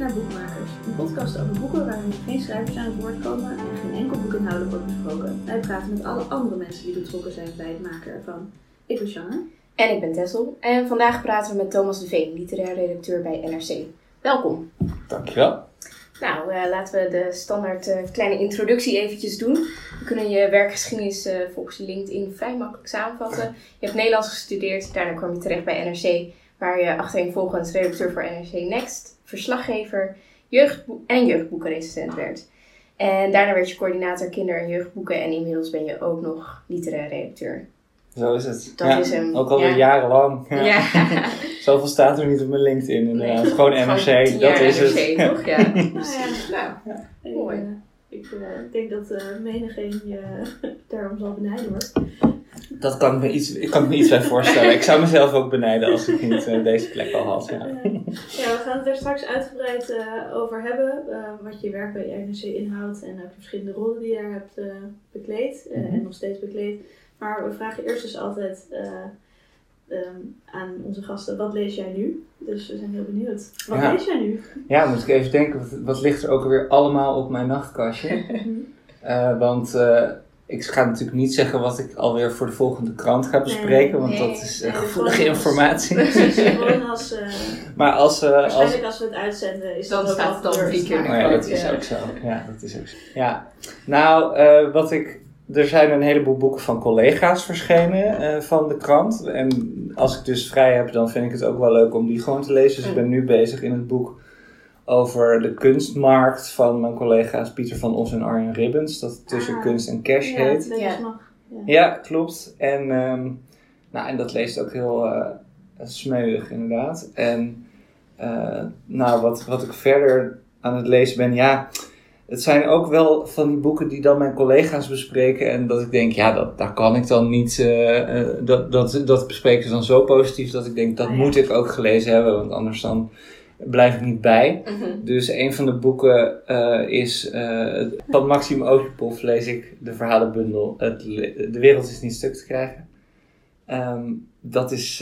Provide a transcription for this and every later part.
naar Boekmakers, een podcast over boeken waarin geen schrijvers aan het woord komen en geen enkel boek inhoudelijk wordt besproken. Wij praten met alle andere mensen die betrokken zijn bij het maken ervan. Ik ben Shanna. En ik ben Tessel. En vandaag praten we met Thomas de Veen, literair redacteur bij NRC. Welkom. Dankjewel. Nou, uh, laten we de standaard uh, kleine introductie eventjes doen. We kunnen je werkgeschiedenis uh, volgens LinkedIn vrij makkelijk samenvatten. Je hebt Nederlands gestudeerd, daarna kwam je terecht bij NRC, waar je achtereenvolgens redacteur voor NRC Next, verslaggever jeugdbo en jeugdboekenrecensent werd. En daarna werd je coördinator kinder- en jeugdboeken en inmiddels ben je ook nog literair redacteur. Zo is het. Dat is hem. Ook alweer ja. jarenlang. Ja. ja. Zoveel staat er niet op mijn LinkedIn inderdaad. Nee. Gewoon NRC, Gewoon dat is NRC, het. toch? Ja. Nou ja, nou, ik, mooi. uh, ik uh, denk dat uh, menigeen je daarom zal benijden hoor. Dat kan ik me iets, ik kan me iets bij voorstellen. ik zou mezelf ook benijden als ik niet deze plek al had. Ja. ja, we gaan het er straks uitgebreid over hebben. wat je werk bij NRC inhoudt en ook de verschillende rollen die je daar hebt bekleed mm -hmm. en nog steeds bekleed. Maar we vragen eerst dus altijd um, aan onze gasten, wat lees jij nu? Dus we zijn heel benieuwd. Wat ja. lees jij nu? Ja, moet ik even denken, wat, wat ligt er ook weer allemaal op mijn nachtkastje? uh, want ik ga natuurlijk niet zeggen wat ik alweer voor de volgende krant ga bespreken, nee, want nee, dat is nee, gevoelige informatie. Precies, gewoon als... maar als, waarschijnlijk als, als we het uitzenden is dan dat staat het dan drie keer. Oh ja, dat is ook zo. Ja, dat is ook zo. Ja, nou, wat ik er zijn een heleboel boeken van collega's verschenen uh, van de krant. En als ik dus vrij heb, dan vind ik het ook wel leuk om die gewoon te lezen. Dus ik ben nu bezig in het boek over de kunstmarkt van mijn collega's Pieter van Os en Arjen Ribbens. Dat tussen ah, kunst en cash ja, heet. Ja. ja. ja, klopt. En, um, nou, en dat leest ook heel uh, smeuig inderdaad. En uh, nou, wat, wat ik verder aan het lezen ben, ja het zijn ook wel van die boeken die dan mijn collega's bespreken. En dat ik denk, ja, dat, daar kan ik dan niet. Uh, uh, dat, dat, dat bespreken ze dan zo positief dat ik denk, dat Ah, ja. moet ik ook gelezen hebben. Want anders dan blijf ik niet bij. Mm -hmm. Dus een van de boeken uh, is van Maxim Oshipov lees ik de verhalenbundel het, De wereld is niet stuk te krijgen. Um, dat, is,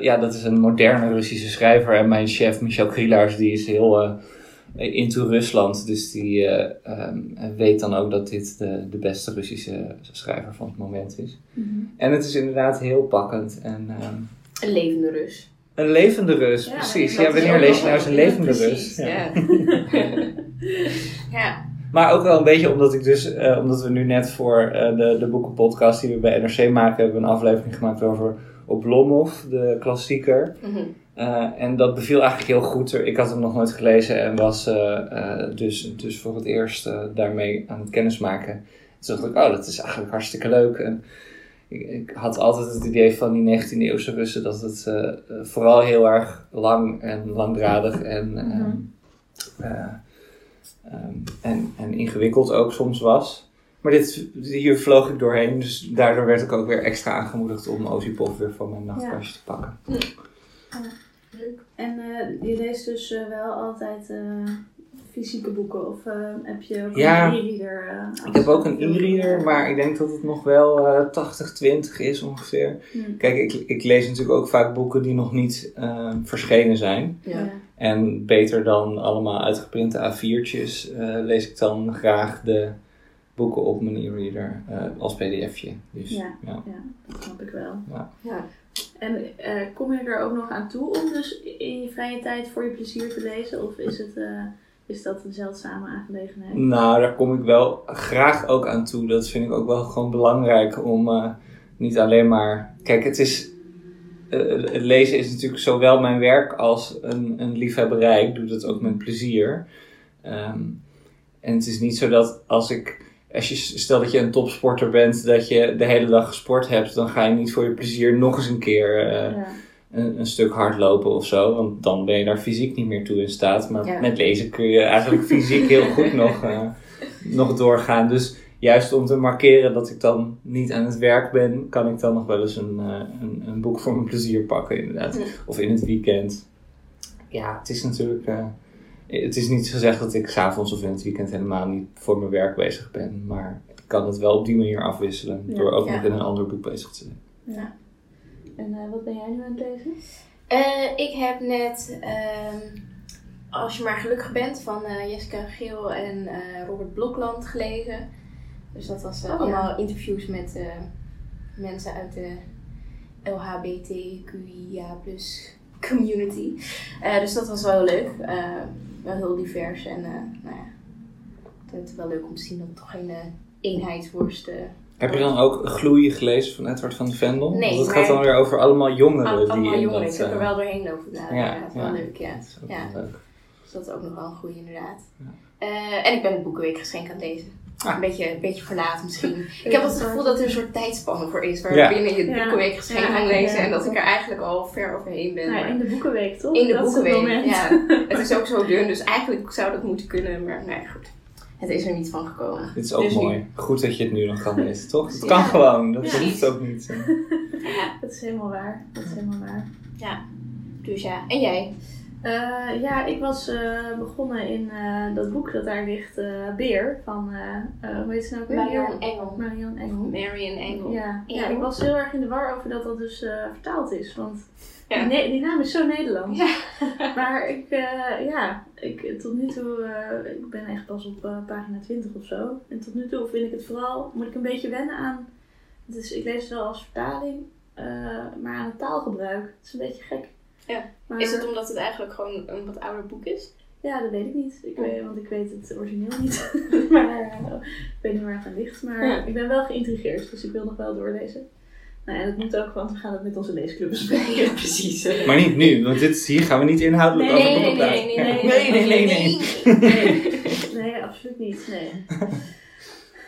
ja, dat is een moderne Russische schrijver. En mijn chef Michel Krielaars, die is heel into Rusland. Dus die um, weet dan ook dat dit de, de beste Russische schrijver van het moment is. Mm -hmm. En het is inderdaad heel pakkend. En, um, een levende Rus. Een levende Rus, ja, precies. Ja, wanneer lees je nou eens een levende Rus? Ja. ja. ja. Maar ook wel een beetje omdat ik dus, uh, omdat we nu net voor uh, de, de boekenpodcast die we bij NRC maken, hebben we een aflevering gemaakt over Oblomov, de klassieker. Mm -hmm. Uh, en dat beviel eigenlijk heel goed. Ik had hem nog nooit gelezen en was dus, dus voor het eerst daarmee aan het kennismaken. Toen dacht ik, oh, dat is eigenlijk hartstikke leuk. En ik, ik had altijd het idee van die 19e eeuwse Russen dat het vooral heel erg lang en langdradig en, mm -hmm. um, en, en ingewikkeld ook soms was. Maar dit, hier vloog ik doorheen, dus daardoor werd ik ook weer extra aangemoedigd om Osipov weer van mijn nachtkastje te pakken. Ja. Leuk. En uh, je leest dus wel altijd fysieke boeken of heb je ook ja, een e-reader? ik heb ook een e-reader, maar ik denk dat het nog wel 80-20 is ongeveer. Hmm. Kijk, ik, ik, lees natuurlijk ook vaak boeken die nog niet verschenen zijn. Ja. En beter dan allemaal uitgeprinte A4'tjes lees ik dan graag de boeken op mijn e-reader als pdfje. Dus, ja, ja. ja, dat snap ik wel. Ja. ja. En uh, kom je er ook nog aan toe om dus in je vrije tijd voor je plezier te lezen? Of is, het, uh, is dat een zeldzame aangelegenheid? Nou, daar kom ik wel graag ook aan toe. Dat vind ik ook wel gewoon belangrijk om uh, niet alleen maar... Kijk, het is... het lezen is natuurlijk zowel mijn werk als een, een liefhebberij. Ik doe dat ook met plezier. Um, en het is niet zo dat als ik als je stel dat je een topsporter bent, dat je de hele dag gesport hebt, dan ga je niet voor je plezier nog eens een keer uh, ja. Een, een, stuk hardlopen of zo. Want dan ben je daar fysiek niet meer toe in staat. Maar Ja. met lezen kun je eigenlijk fysiek heel goed nog, uh, nog doorgaan. Dus juist om te markeren dat ik dan niet aan het werk ben, kan ik dan nog wel eens een, uh, een, een, boek voor mijn plezier pakken, inderdaad. Ja. Of in het weekend. Ja, het is natuurlijk. eh, het is niet gezegd dat ik s'avonds of in het weekend helemaal niet voor mijn werk bezig ben. Maar ik kan het wel op die manier afwisselen. Ja, door ook nog in een ander boek bezig te zijn. En uh, wat ben jij nu aan het lezen? Uh, ik heb net. Uh, Als je maar gelukkig bent van eh, Jessica Geel en eh, Robert Blokland gelezen. Dus dat was eh, Oh, ja. allemaal interviews met eh, mensen uit de LHBTQIA community. Eh, dus dat was wel leuk. Eh, wel heel divers en eh, nou ja, het is wel leuk om te zien dat het toch geen eh, eenheidsworst eh, Heb je dan ook Gloeien gelezen van Edward van de Vendel? Nee, Want het gaat dan weer over allemaal jongeren Al- die allemaal in jongeren. dat, Ik heb er eh, wel doorheen lopen bladeren. ja, Ja, dat is wel ja. leuk, ja. dat is ook Ja. wel leuk. Dus dat is ook nog wel een goede inderdaad. Ja. Eh, en ik ben het Boekenweekgeschenk aan het lezen. Ah. Een, beetje, een beetje verlaat misschien. Ik heb altijd het gevoel dat er een soort tijdspanne voor is. Ja. Waarbinnen je het Ja. Boekenweekgeschenk Ja, gaan lezen. ja. En dat ik er eigenlijk al ver overheen ben. Nou, maar- in de boekenweek toch? in de Dat is het Boekenweek, moment. ja. Het is ook zo dun, dus eigenlijk zou dat moeten kunnen. Maar nee, goed. Het is er niet van gekomen. Dit is ook Dus nu- mooi. Goed dat je het nu nog kan lezen, toch? Het Ja. kan gewoon. Dat Ja. hoeft ook niet. Ja, Dat is helemaal waar. Dat is helemaal waar. dus ja. En jij? Eh, ja, ik was eh, begonnen in eh, dat boek dat daar ligt, eh, Beer, van, hoe heet ze nou? ook weer? Marion Engel. Marion Engel. Marion Engel. Ja, ja, Engel. ik was heel erg in de war over dat dat dus eh, vertaald is, want Ja. die, ne- die naam is zo Nederlands. Ja. Maar ik, eh, ja, ik, tot nu toe, eh, ik ben echt pas op eh, pagina 20 of zo. En tot nu toe vind ik het vooral, moet ik een beetje wennen aan, dus ik lees het wel als vertaling, maar aan het taalgebruik. Het is een beetje gek. Ja. Maar- Is het omdat het eigenlijk gewoon een wat ouder boek is? Ja, dat weet ik niet. Ik Oh. weet, want ik weet het origineel niet. maar ik weet niet waar het aan ligt. Maar Ja. ik ben wel geïntrigeerd, dus ik wil nog wel doorlezen. Nou ja, dat moet ook, want we gaan het met onze leesclub bespreken. precies. Maar niet nu, want dit, hier gaan we niet inhoudelijk Nee, over nee, nee, nee, nee, nee, nee, nee, nee. Nee, nee, absoluut niet. Nee.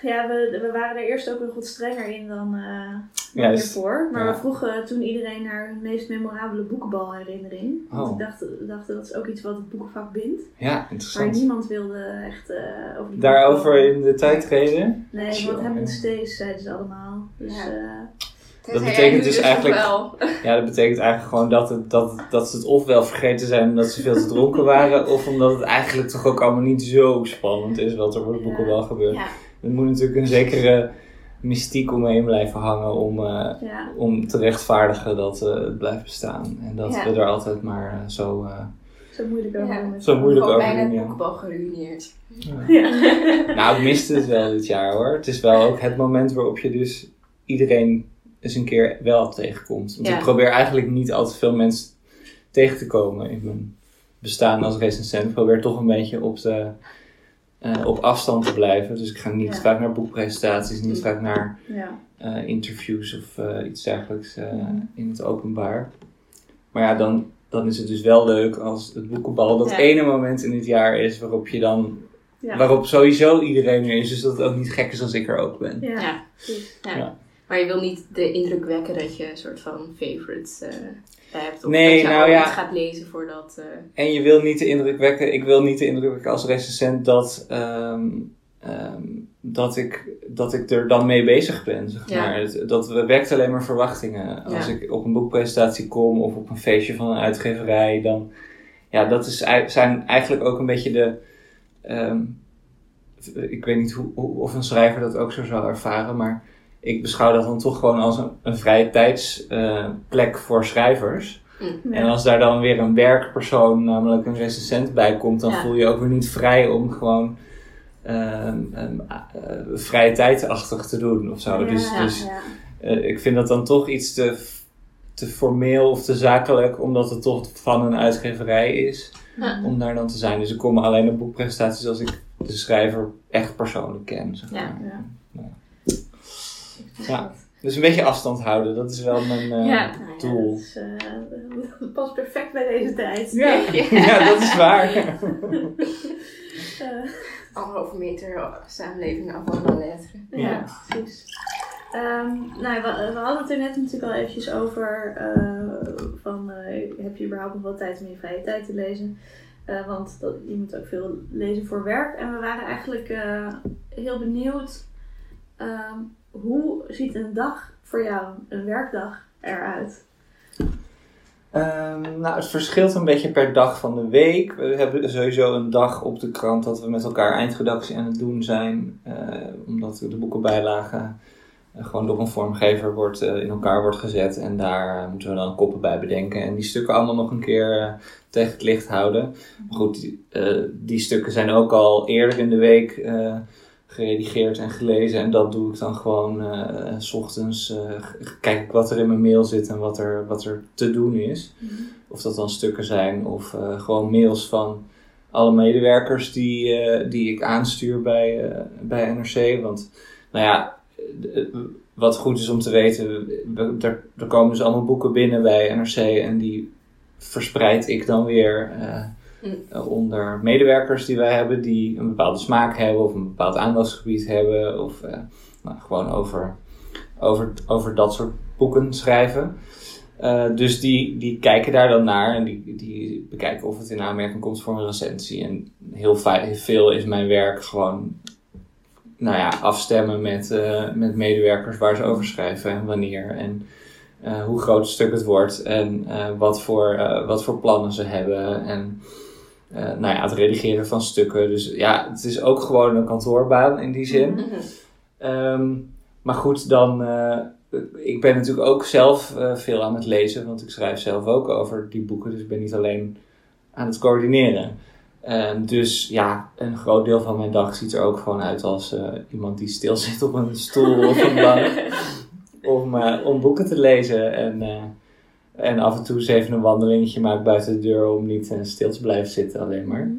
Ja, we, we waren er eerst ook nog wat strenger in dan, eh dan hiervoor. Maar Ja. we vroegen toen iedereen naar hun meest memorabele boekenbalherinnering. Want Oh. ik dacht, dacht dat is ook iets wat het boekenvak bindt. Ja, Maar interessant. niemand wilde echt eh over die Daarover boekenbal. in de tijdreden. Nee, Tjonge. what happened stays, zeiden ze allemaal. Dus Ja. eh, Dat betekent dus eigenlijk- Wel. Ja, dat betekent eigenlijk gewoon dat, het, dat, dat ze het ofwel vergeten zijn omdat ze veel te dronken waren, of omdat het eigenlijk toch ook allemaal niet zo spannend is wat er voor de boeken wel gebeurt. Ja. Er moet natuurlijk een zekere mystiek omheen blijven hangen om, eh, ja. om te rechtvaardigen dat eh, het blijft bestaan. En dat Ja. we er altijd maar eh, zo... eh, zo moeilijk over doen met Zo moeilijk over bijna het ja. boekbal geruineerd. Ja. Nou, ik miste het wel dit jaar hoor. Het is wel ook het moment waarop je dus iedereen eens een keer wel tegenkomt. Want Ja. ik probeer eigenlijk niet al te veel mensen tegen te komen in mijn bestaan als recensent. Ik probeer toch een beetje op, de, eh, op afstand te blijven. Dus ik ga niet Ja. vaak naar boekpresentaties, niet vaak naar ja. eh, interviews of eh, iets dergelijks in het openbaar. Maar ja, dan, dan is het dus wel leuk als het boekenbal dat Ja. ene moment in het jaar is waarop je dan Ja. Waarop sowieso iedereen er is, dus dat het ook niet gek is als ik er ook ben. Ja. Ja. Maar je wil niet de indruk wekken dat je een soort van favorites eh, hebt. Of Nee, dat je nou ja. gaat lezen voordat... eh, En je wil niet de indruk wekken, ik wil niet de indruk wekken als recensent dat, ehm, ehm, dat, ik, dat ik er dan mee bezig ben. Zeg maar. Dat wekt alleen maar verwachtingen. Als Ja. ik op een boekpresentatie kom of op een feestje van een uitgeverij, dan. Ja, dat is, zijn eigenlijk ook een beetje de. ehm, ik weet niet hoe- of een schrijver dat ook zo zou ervaren, maar ik beschouw dat dan toch gewoon als een, een vrije tijdsplek voor schrijvers. mm. En als daar dan weer een werkpersoon, namelijk een recensent bij komt, dan Ja. voel je ook weer niet vrij om gewoon ehm, eh, vrije tijdachtig te doen of zo. Ja, dus dus eh, ik vind dat dan toch iets te, te formeel of te zakelijk, omdat het toch van een uitgeverij is, Ja. om daar dan te zijn. Dus ik kom alleen op boekpresentaties als ik de schrijver echt persoonlijk ken. Zeg maar. Ja. Ja. Ja. Dus een beetje afstand houden, dat is wel mijn eh, Ja. Nou ja, doel. dat, is, eh, past perfect bij deze tijd. Ja. ja, dat is waar. Eh, Anderhalve meter samenleving af van letteren. ja, Ja. precies. Ehm, nou, we, we hadden het er net natuurlijk al eventjes over eh, van eh, heb je überhaupt nog wel tijd om in je vrije tijd te lezen? Eh, want dat, je moet ook veel lezen voor werk. En we waren eigenlijk eh, heel benieuwd ehm, hoe ziet een dag voor jou, een werkdag, eruit? Ehm, nou, het verschilt een beetje per dag van de week. We hebben sowieso een dag op de krant dat we met elkaar eindredactie aan het doen zijn. eh, omdat de boekenbijlagen eh, gewoon door een vormgever wordt, eh, in elkaar wordt gezet. En daar moeten we dan koppen bij bedenken. En die stukken allemaal nog een keer tegen het licht houden. Maar goed, die, stukken zijn ook al eerder in de week geredigeerd en gelezen. En dat doe ik dan gewoon eh, s ochtends. eh, kijk ik wat er in mijn mail zit en wat er, wat er te doen is. Of dat dan stukken zijn of eh, gewoon mails van alle medewerkers die, die ik aanstuur bij, bij NRC. Want, nou ja, wat goed is om te weten, we- er, er komen dus allemaal boeken binnen bij NRC en die verspreid ik dan weer Mm. onder medewerkers die wij hebben, die een bepaalde smaak hebben of een bepaald aandachtsgebied hebben. Of eh, nou, gewoon over, over, over dat soort boeken schrijven. Eh, dus die, die kijken daar dan naar en die, die bekijken of het in aanmerking komt voor een recensie. En heel, veel is mijn werk gewoon nou ja, afstemmen met, met medewerkers waar ze over schrijven en wanneer. En hoe groot het stuk het wordt en wat, voor, wat voor plannen ze hebben. En eh, nou ja, het redigeren van stukken. Dus ja, het is ook gewoon een kantoorbaan in die zin. Mhm. Ehm, maar goed, dan. eh, ik ben natuurlijk ook zelf eh, veel aan het lezen, want ik schrijf zelf ook over die boeken. Dus ik ben niet alleen aan het coördineren. Ehm, dus ja, een groot deel van mijn dag ziet er ook gewoon uit als iemand die stil zit op een stoel of een bank. om, om boeken te lezen. En, en af en toe eens even een wandelingetje maakt buiten de deur om niet eh, stil te blijven zitten alleen maar.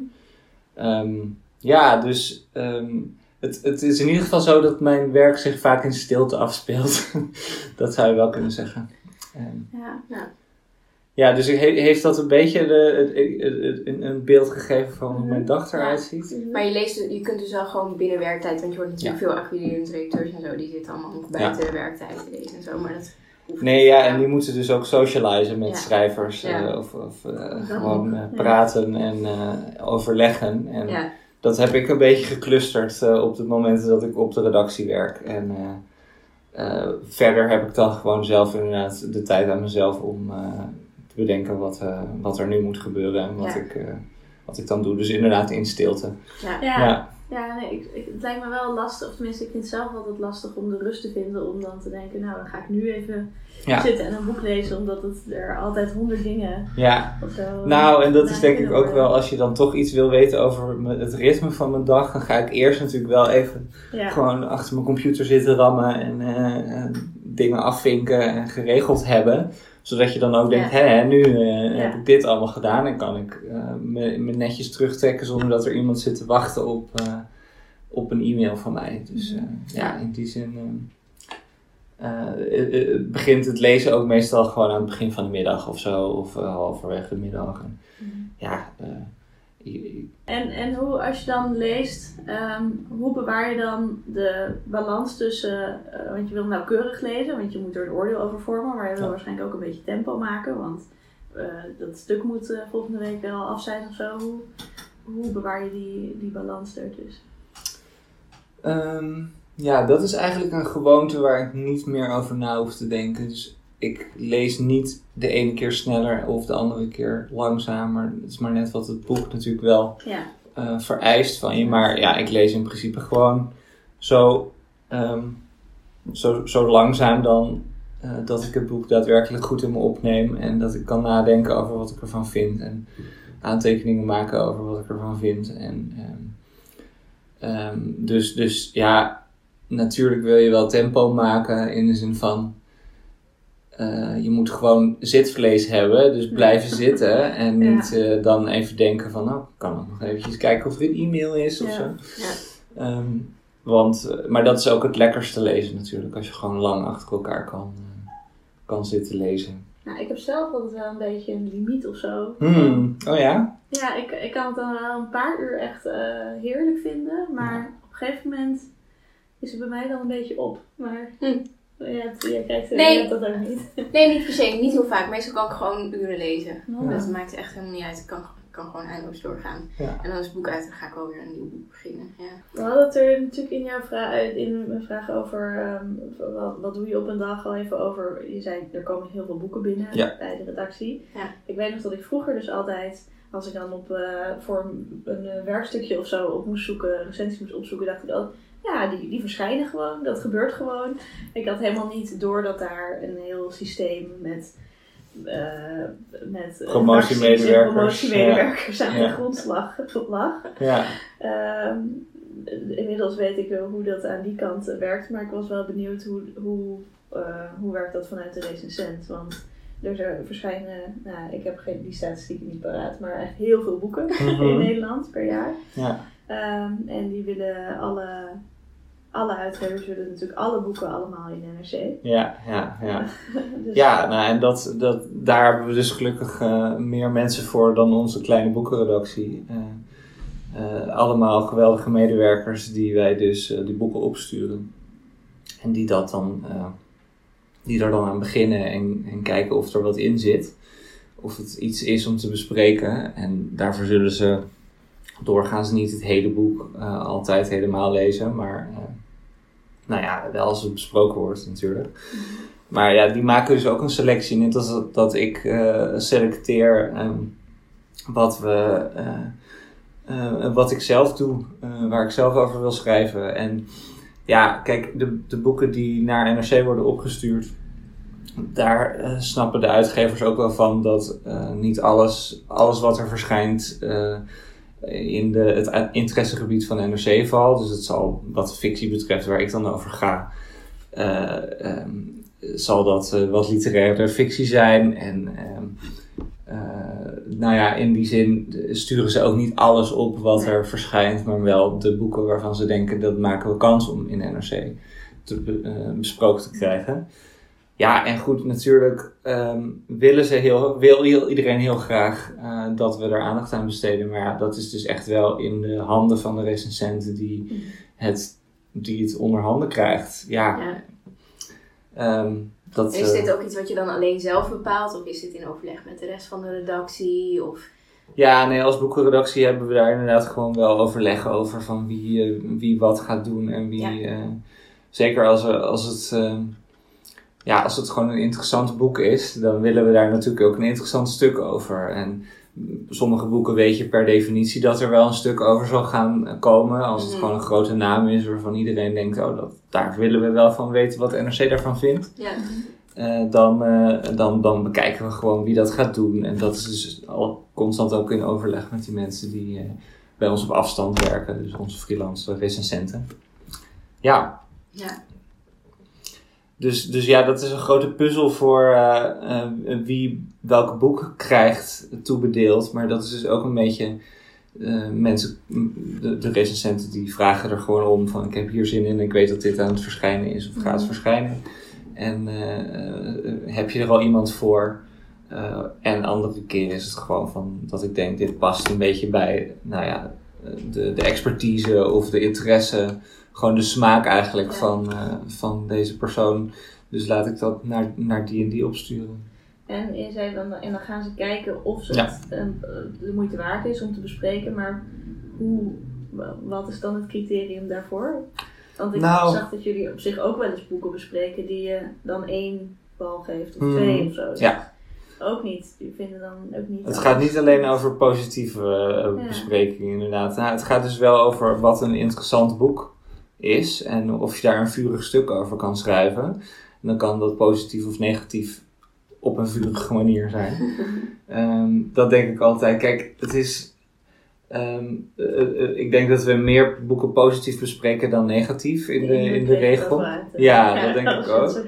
Ehm, ja, dus ehm, het, het is in ieder geval zo dat mijn werk zich vaak in stilte afspeelt. dat zou je wel kunnen zeggen. Ehm, Ja. ja, dus he- heeft dat een beetje de, een, een beeld gegeven van hoe mijn dag eruit ziet? Maar je, leest, je kunt dus wel gewoon binnen werktijd, want je hoort natuurlijk veel acquirerende directeurs en zo, die zitten allemaal nog buiten werktijd te lezen en zo, maar dat Nee, ja, en die moeten dus ook socializen met Ja. schrijvers. Ja. eh, of of eh, gewoon eh, ja. praten en eh, overleggen. En Ja, dat heb ik een beetje geclusterd eh, op de momenten dat ik op de redactie werk. En eh, eh, verder heb ik dan gewoon zelf inderdaad de tijd aan mezelf om eh, te bedenken wat, eh, wat er nu moet gebeuren en wat, Ja. ik, eh, wat ik dan doe. Dus inderdaad in stilte. ja. Ja, nee, ik, ik, het lijkt me wel lastig, of tenminste ik vind het zelf altijd lastig om de rust te vinden om dan te denken, nou dan ga ik nu even Ja. zitten en een boek lezen, omdat het er altijd honderd dingen ja. of zo. Nou, en dat is denk ik ook worden. wel, als je dan toch iets wil weten over het ritme van mijn dag, dan ga ik eerst natuurlijk wel even Ja. gewoon achter mijn computer zitten rammen en eh, en dingen afvinken en geregeld hebben. Zodat je dan ook denkt, Ja. hè, hè, nu eh, Ja. heb ik dit allemaal gedaan en kan ik eh, me, me netjes terugtrekken zonder dat er iemand zit te wachten op, eh, op een e-mail van mij. Dus eh, ja, in die zin begint het lezen ook meestal gewoon aan het begin van de middag of zo, of halverwege de middag. En, ja, eh, je- En, en hoe, als je dan leest, ehm, hoe bewaar je dan de balans tussen, eh, want je wil nauwkeurig lezen, want je moet er een oordeel over vormen, maar je wil Ja. waarschijnlijk ook een beetje tempo maken, want eh, dat stuk moet eh, volgende week wel af zijn of zo. Hoe, hoe bewaar je die, die balans ertussen? Ehm, ja, dat is eigenlijk een gewoonte waar ik niet meer over na hoef te denken. Dus ik lees niet de ene keer sneller of de andere keer langzamer. Het is maar net wat het boek natuurlijk wel Ja, eh, vereist van je. Maar ja, ik lees in principe gewoon zo, ehm, zo, zo langzaam dan eh, dat ik het boek daadwerkelijk goed in me opneem. En dat ik kan nadenken over wat ik ervan vind. En aantekeningen maken over wat ik ervan vind. En, ehm, ehm, dus, dus ja, natuurlijk wil je wel tempo maken in de zin van... eh, je moet gewoon zitvlees hebben, dus blijven zitten en Ja. niet eh, dan even denken van, nou, ik kan ook nog eventjes kijken of er een e-mail is of Ja. zo. Ja. Ehm, want, eh, maar dat is ook het lekkerste lezen natuurlijk, als je gewoon lang achter elkaar kan, kan zitten lezen. nou, ik heb zelf altijd wel een beetje een limiet of zo. Hmm. Oh ja? Ja, ik, ik kan het dan wel een paar uur echt eh, heerlijk vinden, maar op een gegeven moment is het bij mij dan een beetje op. Maar Hm. Ja, kijkt Nee. dat ook niet. Nee, niet per se, niet heel vaak. Meestal kan ik gewoon uren lezen. Ja. Dat maakt echt helemaal niet uit. Ik kan, ik kan gewoon eindeloos doorgaan. Ja. En dan is het boek uit en dan ga ik wel weer een nieuw boek beginnen. Ja. We hadden het er natuurlijk in jouw vraag, in mijn vraag over ehm, wat, wat doe je op een dag al even over. Je zei er komen heel veel boeken binnen Ja. bij de redactie. Ja. Ik weet nog dat ik vroeger dus altijd, als ik dan op, eh, voor een, een, eh, werkstukje of zo op moest zoeken, recensies moest opzoeken, dacht ik altijd, ja, die, die verschijnen gewoon. Dat gebeurt gewoon. Ik had helemaal niet door dat daar een heel systeem met, eh met eh, Promotiemedewerkers, promotiemedewerkers aan Ja. de grondslag lag. Ja, Ehm, inmiddels weet ik wel hoe dat aan die kant werkt, maar ik was wel benieuwd hoe, hoe, eh, hoe werkt dat vanuit de recensent. Want er zijn- verschijnen, nou, ik heb geen, die statistieken niet paraat, maar echt heel veel boeken in Mhm. Nederland per jaar. ja. Ehm, en die willen alle, alle uitgevers willen natuurlijk alle boeken allemaal in NRC. Ja, ja, ja. Dus, Ja, nou, en dat, dat, daar hebben we dus gelukkig eh, meer mensen voor dan onze kleine boekenredactie. Eh, eh, allemaal geweldige medewerkers die wij dus die boeken opsturen. En die, dat dan, die daar dan aan beginnen en, en kijken of er wat in zit. Of het iets is om te bespreken. En daarvoor zullen ze doorgaans niet het hele boek altijd helemaal lezen. Maar nou ja, wel als het besproken wordt natuurlijk. Maar ja, die maken dus ook een selectie. Net als dat, dat ik eh, selecteer ehm, wat, we, eh, eh, wat ik zelf doe, waar ik zelf over wil schrijven. En ja, kijk, de, de boeken die naar NRC worden opgestuurd, daar snappen de uitgevers ook wel van dat niet alles, alles wat er verschijnt in de, het interessegebied van NRC valt. Dus het zal, wat fictie betreft, waar ik dan over ga, eh, ehm, zal dat eh, wat literaire fictie zijn. En ehm, eh, nou ja, in die zin sturen ze ook niet alles op wat er verschijnt, maar wel de boeken waarvan ze denken dat maken we kans om in NRC te, be- eh, besproken te krijgen. Ja, en goed, natuurlijk ehm, willen ze heel, wil heel- iedereen heel graag eh, dat we er aandacht aan besteden. Maar ja, dat is dus echt wel in de handen van de recensenten die het, die het onder handen krijgt. Ja, Ja. ehm, dat, Is eh, dit ook iets wat je dan alleen zelf bepaalt? Of is dit in overleg met de rest van de redactie? Of... Ja, nee, als boekenredactie hebben we daar inderdaad gewoon wel overleg over van wie, eh, wie wat gaat doen en wie. Ja. eh, zeker als, als, het, eh, ja, als het gewoon een interessant boek is, dan willen we daar natuurlijk ook een interessant stuk over. En mm, sommige boeken weet je per definitie dat er wel een stuk over zal gaan komen. Als het Mhm. gewoon een grote naam is waarvan iedereen denkt, oh, dat, daar willen we wel van weten wat NRC daarvan vindt. Ja. Eh, dan, eh, dan, dan bekijken we gewoon wie dat gaat doen. En dat is dus al constant ook in overleg met die mensen die eh, bij ons op afstand werken. Dus onze freelance recensenten. Ja, Ja. Dus, dus ja, dat is een grote puzzel voor eh, eh, wie welk boek krijgt toebedeeld. Maar dat is dus ook een beetje... eh, mensen, de, de recensenten die vragen er gewoon om van ik heb hier zin in, ik weet dat dit aan het verschijnen is of gaat Mhm. verschijnen. En heb je er al iemand voor? En andere keren is het gewoon van dat ik denk, dit past een beetje bij nou ja, de, de expertise of de interesse, gewoon de smaak eigenlijk van, eh, van deze persoon. Dus laat ik dat naar, naar die en die opsturen. En, je zei dan, en dan gaan ze kijken of het Ja. eh, de moeite waard is om te bespreken, maar hoe, wat is dan het criterium daarvoor? Want ik Nou. zag dat jullie op zich ook wel eens boeken bespreken die je dan één bal geeft of Mhm. twee of zo. Dus Ja. Ook niet. Die vinden dan ook niet. Het gaat niet alleen over positieve eh, Ja. besprekingen, inderdaad. Nou, het gaat dus wel over wat een interessant boek is en of je daar een vurig stuk over kan schrijven. En dan kan dat positief of negatief op een vurige manier zijn. Ehm, dat denk ik altijd. Kijk, het is. Ehm, eh, eh, ik denk dat we meer boeken positief bespreken dan negatief in de, in de regel. Ja, dat denk ik ook.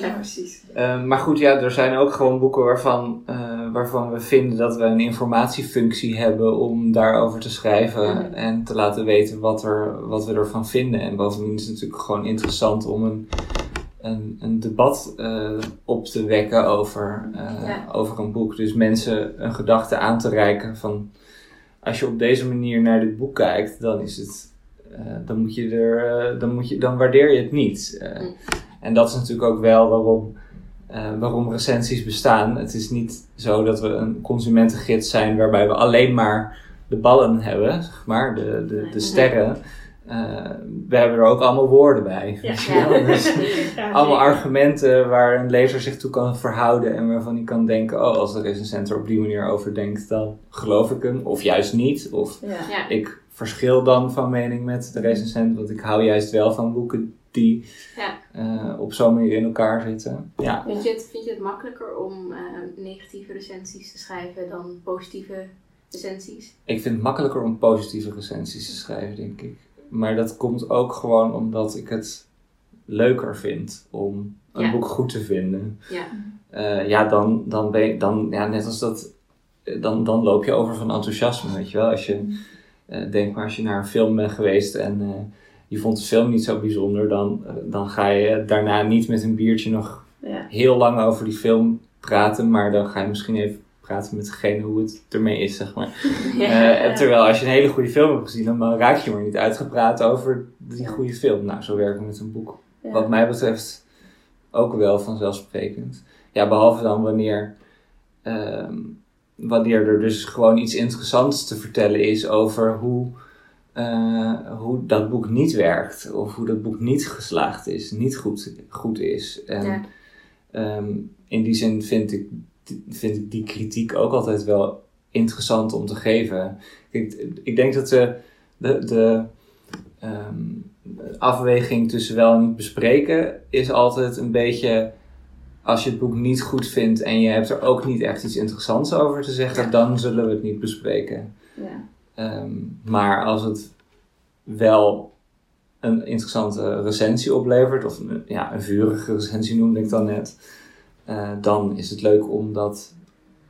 ja, precies. Eh, maar goed, ja, er zijn ook gewoon boeken waarvan, eh, waarvan we vinden dat we een informatiefunctie hebben om daarover te schrijven Mhm. en te laten weten wat, er, wat we ervan vinden. En bovendien is het natuurlijk gewoon interessant om een, een, een debat eh, op te wekken over, eh, Ja. over een boek. Dus mensen een gedachte aan te reiken van als je op deze manier naar dit boek kijkt, dan is het. eh, dan, moet je er, eh, dan, moet je, dan waardeer je het niet. Eh, Mm. En dat is natuurlijk ook wel waarom, waarom recensies bestaan. Het is niet zo dat we een consumentengids zijn waarbij we alleen maar de ballen hebben, zeg maar, de, de, de sterren. Eh, we hebben er ook allemaal woorden bij. Ja. Dus Ja, allemaal argumenten waar een lezer zich toe kan verhouden en waarvan hij kan denken: oh, als de recensent er op die manier over denkt, dan geloof ik hem, of juist niet. Of Ja. Ja. ik verschil dan van mening met de recensent. Want ik hou juist wel van boeken die Ja. eh, op zo'n manier in elkaar zitten. Ja. Vind je, het, vind je het makkelijker om eh, negatieve recensies te schrijven dan positieve recensies? Ik vind het makkelijker om positieve recensies te schrijven, denk ik. Maar dat komt ook gewoon omdat ik het leuker vind om een Ja. boek goed te vinden. Ja. Eh, ja, dan, dan ben je, dan, ja, net als dat, dan, dan loop je over van enthousiasme, weet je wel. Als je, eh, denk maar als je naar een film bent geweest en eh, je vond de film niet zo bijzonder, dan, dan ga je daarna niet met een biertje nog Ja. heel lang over die film praten, maar dan ga je misschien even praten met degene hoe het ermee is, zeg maar. Eh, en terwijl als je een hele goede film hebt gezien, dan raak je maar niet uitgepraat over die goede film. Nou, zo werkt het met een boek. Ja. Wat mij betreft ook wel vanzelfsprekend. Ja, behalve dan wanneer, ehm, wanneer er dus gewoon iets interessants te vertellen is over hoe, eh, hoe dat boek niet werkt. Of hoe dat boek niet geslaagd is, niet goed, goed is. En Ja. ehm, in die zin vind ik, vind ik die kritiek ook altijd wel interessant om te geven. Ik, ik denk dat de, de, de ehm, afweging tussen wel en niet bespreken is altijd een beetje. Als je het boek niet goed vindt en je hebt er ook niet echt iets interessants over te zeggen, dan zullen we het niet bespreken. Ja. Ehm, maar als het wel een interessante recensie oplevert, of een, ja, een vurige recensie noemde ik dan net, eh, dan is het leuk om dat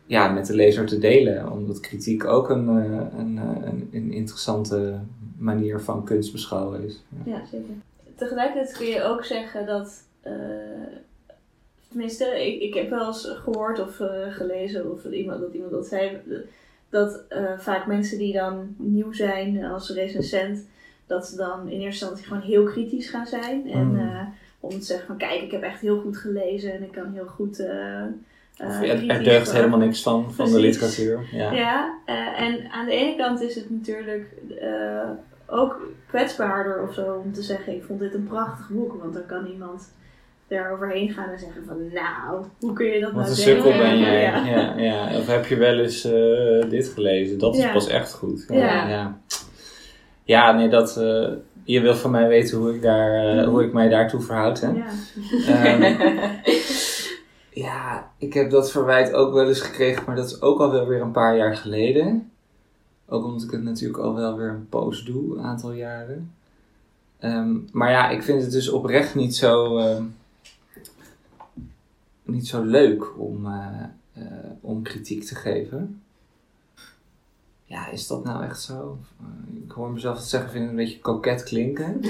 ja, met de lezer te delen. Omdat kritiek ook een, eh, een, eh, een, een interessante manier van kunst beschouwen is. Ja. Ja, zeker. Tegelijkertijd kun je ook zeggen dat, tenminste, ik, ik heb wel eens gehoord of gelezen of iemand, dat iemand dat zei, dat vaak mensen die dan nieuw zijn als recensent, dat ze dan in eerste instantie gewoon heel kritisch gaan zijn. En Mm. Om te zeggen van kijk, ik heb echt heel goed gelezen en ik kan heel goed... eh, eh, Of er, er deugt helemaal niks van, van de literatuur. Ja. ja, eh, en aan de ene kant is het natuurlijk ook kwetsbaarder of zo om te zeggen: Ik vond dit een prachtig boek. Want dan kan iemand er overheen gaan en zeggen: van Nou, hoe kun je dat Wat nou een denken? sukkel ben jij. Ja. Ja. Ja, Of heb je wel eens dit gelezen? Dat is Ja. pas echt goed. Ja, Ja. ja. Ja, nee, dat... je wil van mij weten hoe ik, daar, eh, hoe ik mij daartoe verhoud, hè? Ja. Ehm, ja, ik heb dat verwijt ook wel eens gekregen, maar dat is ook al wel weer een paar jaar geleden. Ook omdat ik het natuurlijk al wel weer een poos doe, een aantal jaren. Ehm, maar ja, ik vind het dus oprecht niet zo, ehm, niet zo leuk om, eh, eh, om kritiek te geven. Ja, is dat nou echt zo? Eh, ik hoor mezelf het zeggen, vind het een beetje koket klinken.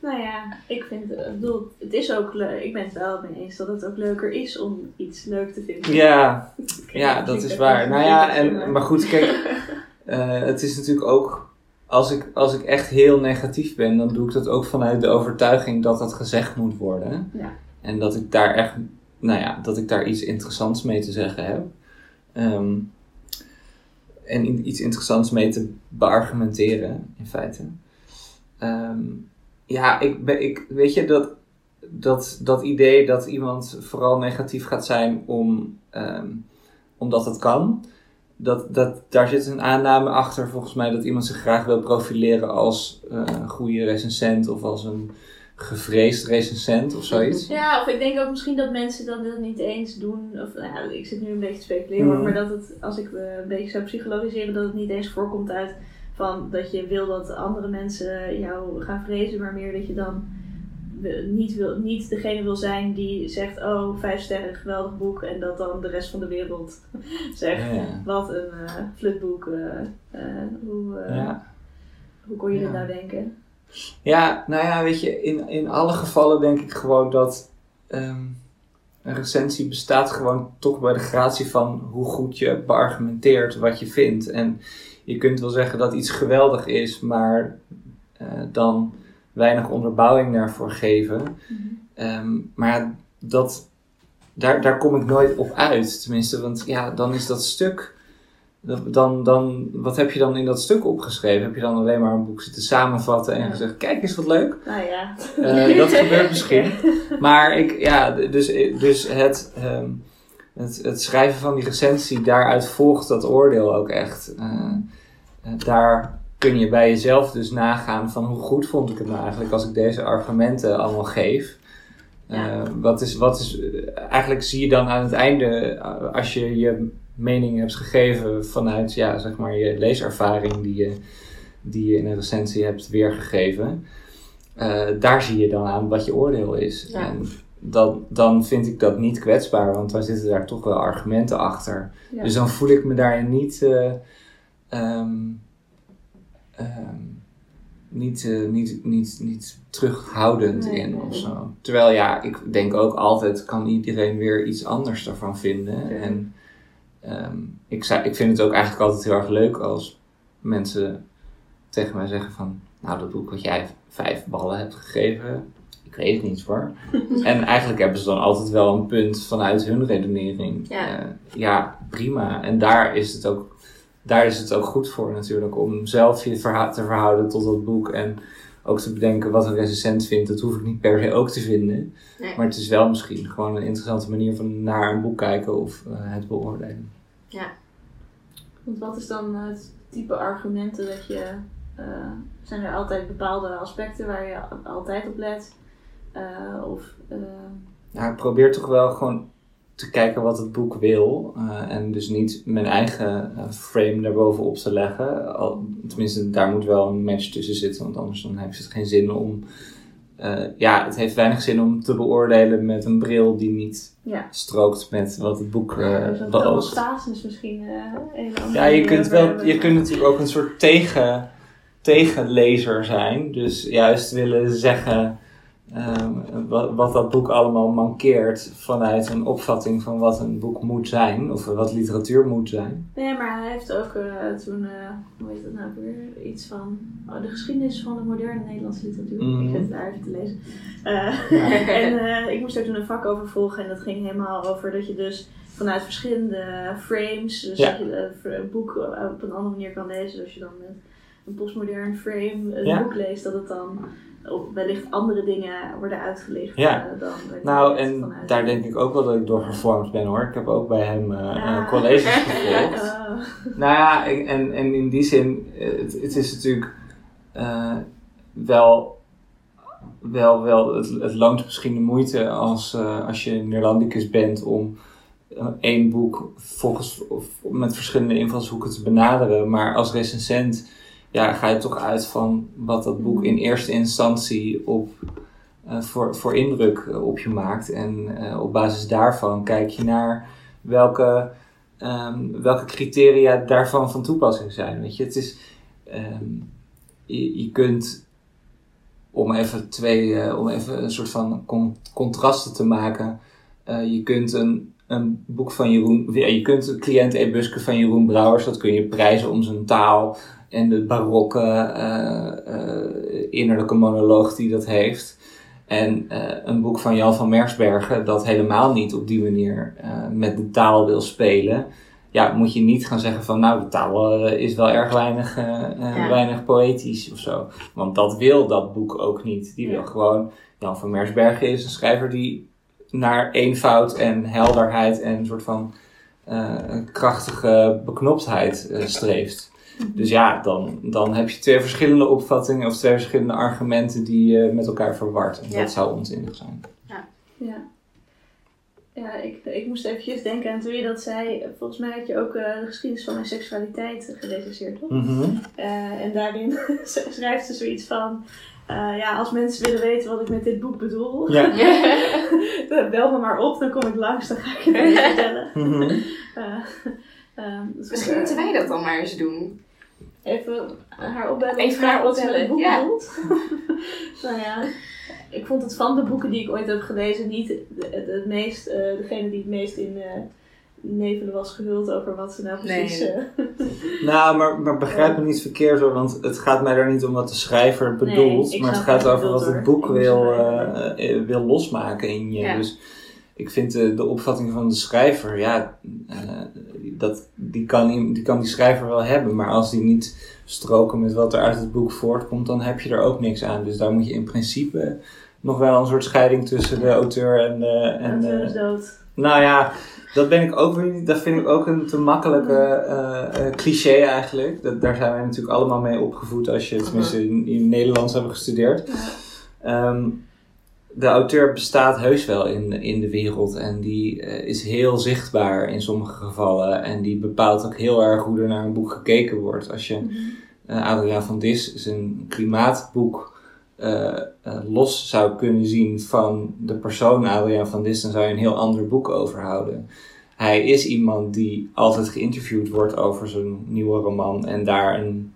Nou ja, ik vind, eh, ik bedoel, het is ook leuk. Ik ben het wel mee eens dat het ook leuker is om iets leuk te vinden. Ja, Ja, dat is waar. Nou ja, en, maar- maar goed, kijk, eh, het is natuurlijk ook, als ik, als ik echt heel negatief ben, dan doe ik dat ook vanuit de overtuiging dat dat gezegd moet worden. Ja. En dat ik daar echt, nou ja, dat ik daar iets interessants mee te zeggen heb. Ehm, en iets interessants mee te beargumenteren, in feite. Ehm, ja, ik, ik, weet je, dat, dat, dat idee dat iemand vooral negatief gaat zijn om, ehm, omdat het kan, dat, dat, daar zit een aanname achter volgens mij dat iemand zich graag wil profileren als eh, een goede recensent of als een gevreesd recensent of zoiets. Ja, of ik denk ook misschien dat mensen dat, dat niet eens doen. Of nou ja, ik zit nu een beetje te speculeren, Mhm. maar dat het, als ik eh, een beetje zou psychologiseren, dat het niet eens voorkomt uit van dat je wil dat andere mensen jou gaan vrezen, maar meer dat je dan niet, wil, niet degene wil zijn die zegt: Oh, vijf sterren, geweldig boek, en dat dan de rest van de wereld zegt: Ja, ja. Wat een eh flutboek, eh, hoe, eh, Ja. hoe kon je dit Ja. nou denken? Ja, nou ja, weet je, in, in alle gevallen denk ik gewoon dat ehm, een recensie bestaat gewoon toch bij de gratie van hoe goed je beargumenteert wat je vindt. En je kunt wel zeggen dat iets geweldig is, maar eh, dan weinig onderbouwing daarvoor geven. Ehm, maar dat, daar, daar kom ik nooit op uit, tenminste, want ja, dan is dat stuk. Dan, dan, wat heb je dan in dat stuk opgeschreven? Heb je dan alleen maar een boek zitten samenvatten en gezegd: Kijk eens wat leuk? Nou ja. Eh, dat gebeurt misschien. Maar ik, ja, dus, dus het, ehm, het, het schrijven van die recensie, daaruit volgt dat oordeel ook echt. Eh, eh, daar, kun je bij jezelf dus nagaan van hoe goed vond ik het nou eigenlijk als ik deze argumenten allemaal geef. Ja. Wat is, wat is, eigenlijk zie je dan aan het einde, als je je mening hebt gegeven vanuit ja, zeg maar je leeservaring die je, die je in een recensie hebt weergegeven, eh, daar zie je dan aan wat je oordeel is. Ja. En dan, dan vind ik dat niet kwetsbaar, want dan zitten daar toch wel argumenten achter. Ja. Dus dan voel ik me daarin niet, eh, ehm, ehm, niet, eh, niet, niet, niet terughoudend Nee, in nee, of zo. Terwijl ja, ik denk ook altijd kan iedereen weer iets anders daarvan vinden. Ja. En ehm, ik, zei, ik vind het ook eigenlijk altijd heel erg leuk als mensen tegen mij zeggen van... Nou, dat boek wat jij vijf ballen hebt gegeven, ik weet het niet hoor. en eigenlijk hebben ze dan altijd wel een punt vanuit hun redenering. Ja. Eh, ja, prima. En daar is het ook, daar is het ook goed voor natuurlijk. Om zelf je verha- te verhouden tot dat boek. En ook te bedenken wat een recensent vindt. Dat hoef ik niet per se ook te vinden. Nee. Maar het is wel misschien gewoon een interessante manier van naar een boek kijken of eh, het beoordelen. Want wat is dan het type argumenten dat je... eh, zijn er altijd bepaalde aspecten waar je altijd op let? Eh, of... eh, Ja, ik probeer toch wel gewoon te kijken wat het boek wil. eh, en dus niet mijn eigen eh, frame daarbovenop te leggen. Al, tenminste, daar moet wel een match tussen zitten. Want anders dan heeft het geen zin om... eh, ja, het heeft weinig zin om te beoordelen met een bril die niet ja. strookt met wat het boek eh dus dat beoogt. homeostase is misschien Ja, je kunt, wel, hebben. je kunt natuurlijk ook een soort tegen, tegenlezer zijn. Dus juist willen zeggen ehm, wat, wat dat boek allemaal mankeert vanuit een opvatting van wat een boek moet zijn. Of wat literatuur moet zijn. Nee, maar hij heeft ook eh, toen, eh, hoe heet dat nou weer, iets van oh, de geschiedenis van de moderne Nederlandse literatuur. Mhm. Ik zit het daar even te lezen. Eh, Ja. en ik moest daar toen een vak over volgen en dat ging helemaal over dat je dus vanuit verschillende frames, dus Ja. dat je een boek op een andere manier kan lezen. Dus als je dan met een postmodern frame een Ja. boek leest, dat het dan op wellicht andere dingen worden uitgelicht Ja. eh, dan Nou, en daar denk ik ook wel dat ik door gevormd ben hoor. Ik heb ook bij hem Ja. eh, colleges gevolgd. Eh, Nou ja, en, en in die zin, het, het is natuurlijk wel, wel, wel het, het loont misschien de moeite als, als je Neerlandicus bent om één boek volgens, of met verschillende invalshoeken te benaderen. Maar als recensent ja, ga je toch uit van wat dat boek in eerste instantie op, eh, voor, voor indruk eh, op je maakt. En eh, op basis daarvan kijk je naar welke ehm, welke criteria daarvan van toepassing zijn. Weet je, het is, ehm, je, kunt, om even twee, om even een soort van con- contrasten te maken, je kunt een, een boek van Jeroen, ja, je kunt cliënt e-buske van Jeroen Brouwers, dat kun je prijzen om zijn taal en de barokke eh, eh, innerlijke monoloog die dat heeft. En eh, een boek van Jan van Mersbergen dat helemaal niet op die manier met de taal wil spelen. Ja, moet je niet gaan zeggen van nou, de taal is wel erg weinig, Ja. weinig poëtisch of zo. Want dat wil dat boek ook niet. Die wil gewoon, Jan van Mersbergen is een schrijver die naar eenvoud en helderheid en een soort van krachtige beknoptheid streeft. Dus ja, dan, dan heb je twee verschillende opvattingen of twee verschillende argumenten die je met elkaar verward. En Ja. dat zou onzinnig zijn. Ja. Ja, ik, ik moest eventjes denken aan toen je dat zei. Volgens mij had je ook eh, de geschiedenis van mijn seksualiteit gerecenseerd, toch? Eh, en daarin schrijft ze zoiets van... eh, ja, als mensen willen weten wat ik met dit boek bedoel... Ja. bel me maar op, dan kom ik langs, dan ga ik het even vertellen. Mhm. Eh, ehm, dat Misschien moeten wij dat dan maar eens doen. Even haar opbellen. Even haar wat ze met het opbellen, boek ja. bedoelt. nou ja, ik vond het van de boeken die ik ooit heb gelezen niet het, het meest, eh, degene die het meest in eh nevelen was gehuld over wat ze nou Nee. precies... eh, Nou, maar, maar begrijp me niet verkeerd hoor, want het gaat mij daar niet om wat de schrijver bedoelt, maar het gaat over wat het boek wil, wil losmaken in je. Ja. Dus ik vind de, de opvatting van de schrijver, ja, eh, dat, die, kan die, kan die schrijver wel hebben, maar als die niet stroken met wat er uit het boek voortkomt, dan heb je er ook niks aan. Dus daar moet je in principe nog wel een soort scheiding tussen de auteur en de, en auteur is de, dood. Nou ja, dat ben ik ook weer niet. Dat vind ik ook een te makkelijke eh, eh, cliché eigenlijk. Dat, daar zijn wij natuurlijk allemaal mee opgevoed als je tenminste in, in Nederlands hebben gestudeerd. Ehm, de auteur bestaat heus wel in, in de wereld en die eh, is heel zichtbaar in sommige gevallen. En die bepaalt ook heel erg hoe er naar een boek gekeken wordt. Als je uh, Adriaan van Dis zijn klimaatboek eh, eh, los zou kunnen zien van de persoon Adriaan van Dis, dan zou je een heel ander boek overhouden. Hij is iemand die altijd geïnterviewd wordt over zijn nieuwe roman en daar een,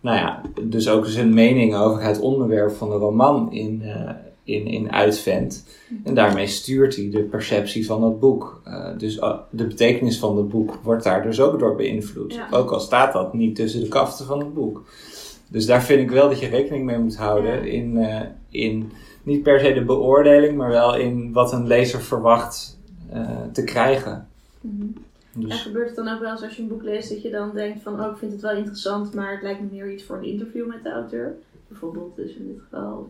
nou ja, dus ook zijn mening over het onderwerp van de roman in, uh, in, in uitvendt. En daarmee stuurt hij de perceptie van dat boek. Uh, dus uh, de betekenis van dat boek wordt daar dus ook door beïnvloed. Ja. Ook al staat dat niet tussen de kaften van het boek. Dus daar vind ik wel dat je rekening mee moet houden Ja. in, uh, in niet per se de beoordeling, maar wel in wat een lezer verwacht te krijgen. Dus, En gebeurt het dan ook wel eens als je een boek leest dat je dan denkt van oh ik vind het wel interessant, maar het lijkt me meer iets voor een interview met de auteur? Bijvoorbeeld dus in dit geval.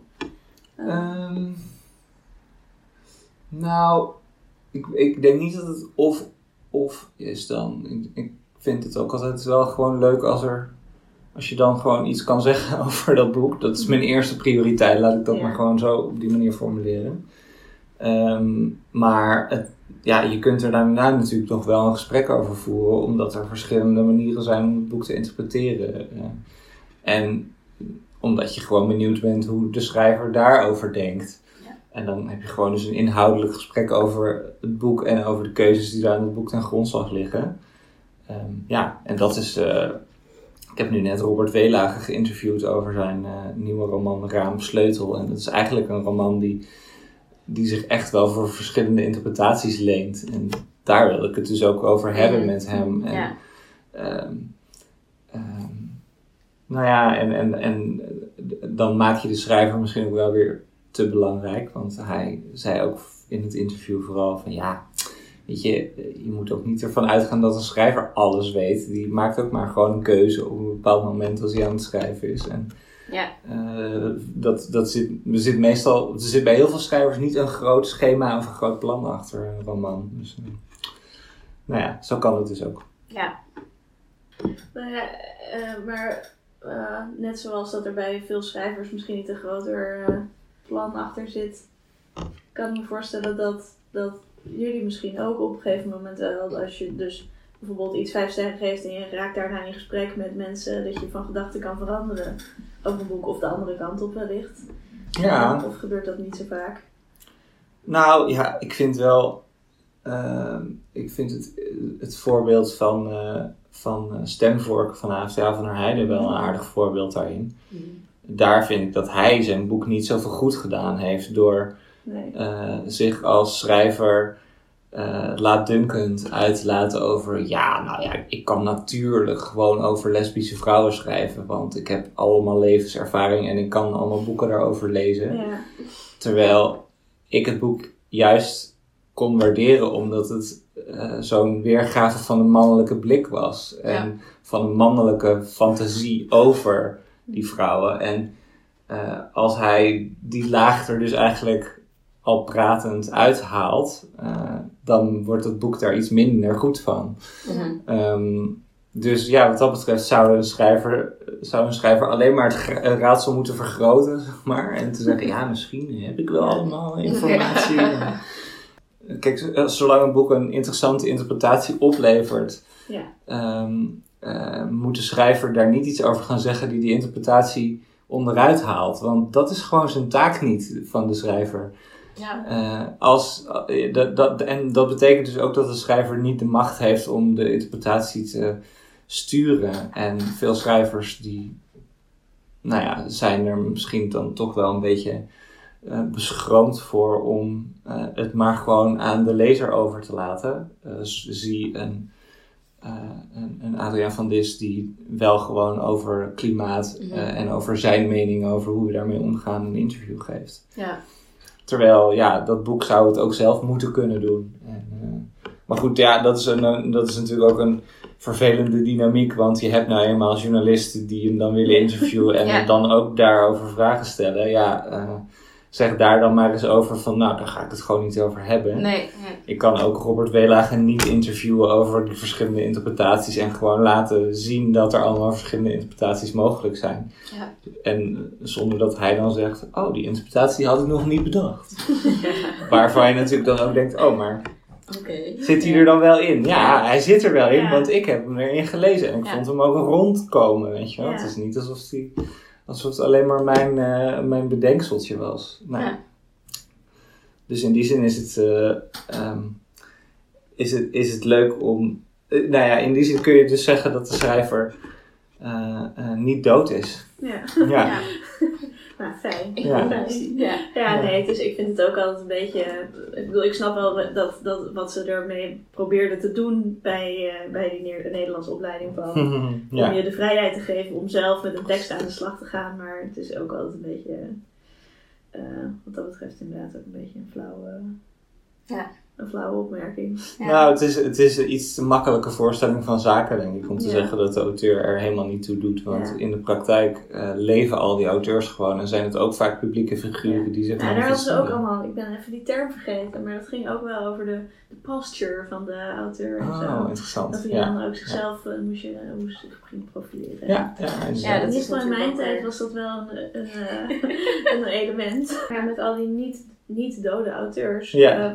Eh, Ehm, nou, ik, ik denk niet dat het of of is dan. Ik, ik vind het ook altijd wel gewoon leuk als er als je dan gewoon iets kan zeggen over dat boek. Dat is mijn eerste prioriteit, laat ik dat Ja. maar gewoon zo op die manier formuleren. Ehm, maar het, ja, je kunt er daarna natuurlijk nog wel een gesprek over voeren, omdat er verschillende manieren zijn om het boek te interpreteren. En omdat je gewoon benieuwd bent hoe de schrijver daarover denkt. Ja. En dan heb je gewoon dus een inhoudelijk gesprek over het boek en over de keuzes die daar in het boek ten grondslag liggen. Ehm, ja, en dat is. eh, ik heb nu net Robert Weelage geïnterviewd over zijn eh, nieuwe roman Raam Sleutel. En dat is eigenlijk een roman die, die zich echt wel voor verschillende interpretaties leent. En daar wil ik het dus ook over hebben met hem. En, Ja. Ehm, ehm, nou ja, en, en, en dan maak je de schrijver misschien ook wel weer te belangrijk. Want hij zei ook in het interview vooral van ja, weet je, je moet ook niet ervan uitgaan dat een schrijver alles weet. Die maakt ook maar gewoon een keuze op een bepaald moment als hij aan het schrijven is. En Ja. eh, dat, dat zit, er zit meestal, er zit bij heel veel schrijvers niet een groot schema of een groot plan achter een roman. Dus, eh, nou ja, zo kan het dus ook. Ja. Ja, eh, maar eh, net zoals dat er bij veel schrijvers misschien niet een groter eh, plan achter zit, kan ik me voorstellen dat, dat jullie misschien ook op een gegeven moment wel, als je dus bijvoorbeeld iets vijf sterren geeft en je raakt daarna in gesprek met mensen, dat je van gedachten kan veranderen over een boek of de andere kant op wellicht. Ja. Of gebeurt dat niet zo vaak? Nou ja, ik vind wel. ehm, ik vind het, het voorbeeld van, eh, van eh, Stemvork van AFTA van der Heijden wel een aardig voorbeeld daarin. Daar vind ik dat hij zijn boek niet zoveel goed gedaan heeft door Nee. eh, zich als schrijver eh laatdunkend uit te laten over. Ja, nou ja, ik kan natuurlijk gewoon over lesbische vrouwen schrijven, want ik heb allemaal levenservaring en ik kan allemaal boeken daarover lezen. Ja. Terwijl ik het boek juist kon waarderen omdat het eh, zo'n weergave van een mannelijke blik was. En van een mannelijke fantasie over die vrouwen. En eh, als hij die laag er dus eigenlijk al pratend uithaalt, eh, dan wordt het boek daar iets minder goed van. Mhm. Ehm, dus ja, wat dat betreft zou een schrijver, zou een schrijver alleen maar het gra- raadsel moeten vergroten, zeg maar. En te zeggen, ja, misschien heb ik wel allemaal informatie. Kijk, eh, zolang een boek een interessante interpretatie oplevert, Ja. ehm, eh, moet de schrijver daar niet iets over gaan zeggen die die interpretatie onderuit haalt. Want dat is gewoon zijn taak niet van de schrijver. Ja. Eh, als, dat, dat, en dat betekent dus ook dat de schrijver niet de macht heeft om de interpretatie te sturen. En veel schrijvers die, nou ja, zijn er misschien dan toch wel een beetje eh, beschroomd voor om eh, het maar gewoon aan de lezer over te laten. Eh, zie een, een, een Adriaan van Dis die wel gewoon over klimaat Mhm. en over zijn mening over hoe we daarmee omgaan een interview geeft. Ja. Terwijl, ja, dat boek zou het ook zelf moeten kunnen doen. En, maar goed, ja, dat is, een, dat is natuurlijk ook een vervelende dynamiek. Want je hebt nou eenmaal journalisten die hem dan willen interviewen en Ja. dan ook daarover vragen stellen. Ja, zeg daar dan maar eens over van, nou, daar ga ik het gewoon niet over hebben. Nee, nee. Ik kan ook Robert Welagen niet interviewen over die verschillende interpretaties en gewoon laten zien dat er allemaal verschillende interpretaties mogelijk zijn. Ja. En zonder dat hij dan zegt, oh, die interpretatie had ik nog niet bedacht. Waarvan je natuurlijk dan ook denkt, oh, maar zit hij er dan wel in? Ja, hij zit er wel in, Ja. want ik heb hem erin gelezen en ik Ja. vond hem ook rondkomen, weet je wel. Ja. Het is niet alsof, die, alsof het alleen maar mijn, eh, mijn bedenkseltje was. Ja. Dus in die zin is het, eh, ehm, is het, is het leuk om... eh, nou ja, in die zin kun je dus zeggen dat de schrijver niet dood is. Ja, Ja. Ja. Nou fijn. Ja. Fijn. Ja. Ja, nee, dus ik vind het ook altijd een beetje. Ik bedoel, ik snap wel dat, dat wat ze ermee probeerden te doen bij, eh, bij die Neer- Nederlandse opleiding van. Om je de vrijheid te geven om zelf met een tekst aan de slag te gaan. Maar het is ook altijd een beetje, eh, wat dat betreft inderdaad ook een beetje een flauwe, Ja. Een flauwe opmerking. Ja. Nou, het is, het is een iets te makkelijke voorstelling van zaken, denk ik, om te Ja. zeggen dat de auteur er helemaal niet toe doet. Want Ja. in de praktijk eh, leven al die auteurs gewoon en zijn het ook vaak publieke figuren Ja. die zich Ja, gewoon daar hadden ze ook allemaal, ik ben even die term vergeten, maar dat ging ook wel over de, de posture van de auteur en Oh, zo. interessant. Dat hij Ja. dan ook zichzelf eh, moest, je, moest zich ging profileren. Ja, ja, Ja, dat in is ieder geval in mijn tijd was dat wel een, een, eh, een element. Ja, met al die niet, niet dode auteurs Ja. eh,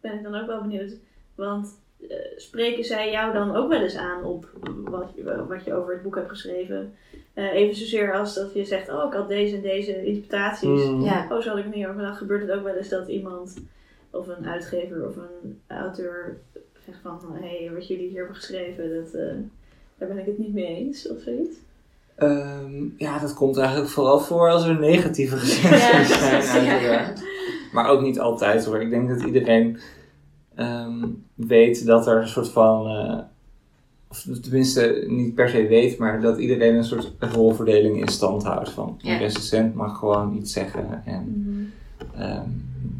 ben ik dan ook wel benieuwd. Want eh, spreken zij jou dan ook wel eens aan op wat je, wat je over het boek hebt geschreven? Eh, even zozeer als dat je zegt, oh ik had deze en deze interpretaties. Mm. Ja. Oh, zo had ik er niet over gedacht. Gebeurt het ook wel eens dat iemand, of een uitgever of een auteur, zegt van, hé, hey, wat jullie hier hebben geschreven, dat, eh, daar ben ik het niet mee eens, of zoiets? Ehm, ja, dat komt eigenlijk vooral voor als er negatieve recensies Ja, zijn, ja. Maar ook niet altijd hoor. Ik denk dat iedereen ehm, weet dat er een soort van. eh, of tenminste, niet per se weet, maar dat iedereen een soort rolverdeling in stand houdt. Van Ja. een recensent mag gewoon iets zeggen en ehm,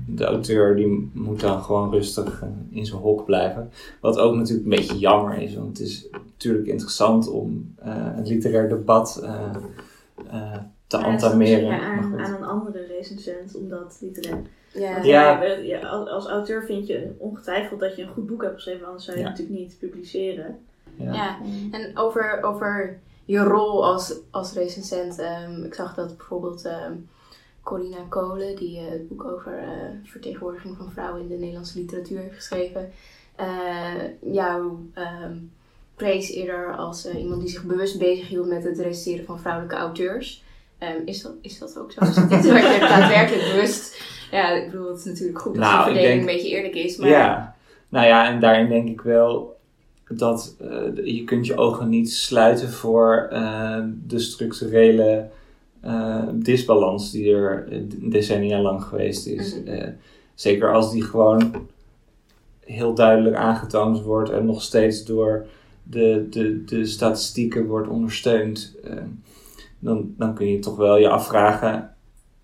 de auteur die moet dan gewoon rustig eh, in zijn hok blijven. Wat ook natuurlijk een beetje jammer is, want het is natuurlijk interessant om eh, het literair debat eh, te misschien Maar aan, aan een andere recensent, omdat literair. Ja. Ja. als, auteur vind je ongetwijfeld dat je een goed boek hebt geschreven, anders zou je Ja. het natuurlijk niet publiceren. Ja. Ja. En over, over je rol als, als recensent. ehm, ik zag dat bijvoorbeeld ehm Corina Kolen, die eh, het boek over eh, vertegenwoordiging van vrouwen in de Nederlandse literatuur heeft geschreven, eh, jou ehm, prees eerder als iemand die zich bewust bezighield met het recenseren van vrouwelijke auteurs. Ehm, is, dat, is dat ook zo? Is dat iets waar je daadwerkelijk bewust... Ja, ik bedoel, het is natuurlijk goed dat Nou, de verdeling denk- een beetje eerlijk is, maar... Ja, nou ja, en daarin denk ik wel dat eh, je kunt je ogen niet sluiten voor eh, de structurele eh, disbalans die er decennia lang geweest is. Mhm. Eh, zeker als die gewoon heel duidelijk aangetoond wordt en nog steeds door de, de, de statistieken wordt ondersteund, dan, dan kun je toch wel je afvragen,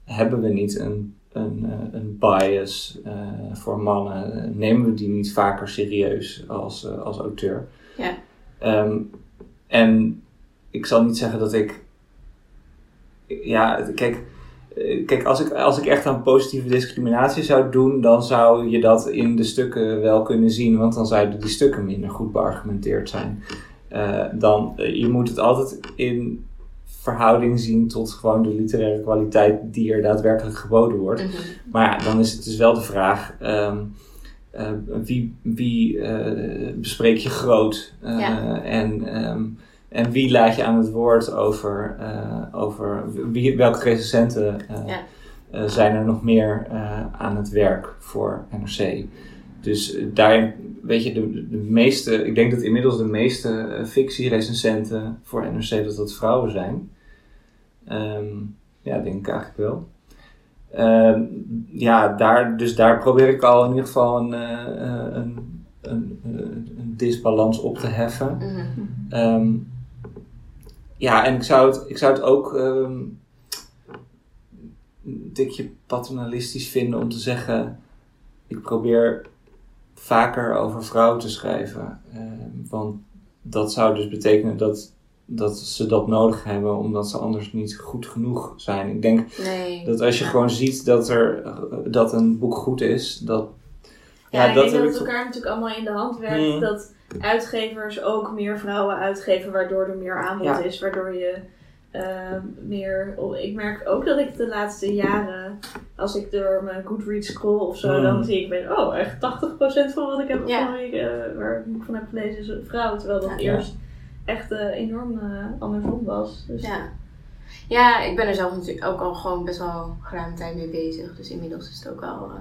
hebben we niet een, een, eh, een bias eh, voor mannen? Nemen we die niet vaker serieus als, eh, als auteur? Ja. Ehm, en ik zal niet zeggen dat ik. Ja, kijk. Kijk, als ik, als ik echt aan positieve discriminatie zou doen, dan zou je dat in de stukken wel kunnen zien, want dan zouden die stukken minder goed beargumenteerd zijn. Dan, je moet het altijd in verhouding zien tot gewoon de literaire kwaliteit die er daadwerkelijk geboden wordt. Mhm. Maar ja, dan is het dus wel de vraag: ehm, eh, wie, wie eh, bespreek je groot? Eh, Ja. en, ehm, en wie laat je aan het woord over, over wie, welke recensenten Ja. zijn er nog meer aan het werk voor NRC? Dus daarin, weet je, de, de meeste, ik denk dat inmiddels de meeste fictierecensenten voor NRC dat dat vrouwen zijn. Ehm, ja, denk ik eigenlijk wel. Ehm, ja, daar, dus daar probeer ik al in ieder geval een, eh, eh, een, een, een, een disbalans op te heffen. Mhm. Ehm, ja, en ik zou het, ik zou het ook ehm, een tikje paternalistisch vinden om te zeggen: ik probeer vaker over vrouwen te schrijven. Want dat zou dus betekenen dat dat ze dat nodig hebben, omdat ze anders niet goed genoeg zijn. Ik denk Nee. dat als je Ja. gewoon ziet dat, er, dat een boek goed is, dat. Ja, ik denk heb dat het elkaar natuurlijk allemaal in de hand werkt. Mm. Dat uitgevers ook meer vrouwen uitgeven, waardoor er meer aanbod Ja. is. Waardoor je ehm, meer... oh, Ik merk ook dat ik de laatste jaren, als ik door mijn Goodreads scroll of zo, Mm. dan zie ik ben, oh, echt 80% van wat ik heb Ja. van eh, waar ik van heb gelezen is een vrouw. Terwijl dat Ja. eerst echt eh, enorm eh, andersom was. Dus, Ja. ja, ik ben er zelf natuurlijk ook al gewoon best wel ruim tijd mee bezig. Dus inmiddels is het ook al, eh,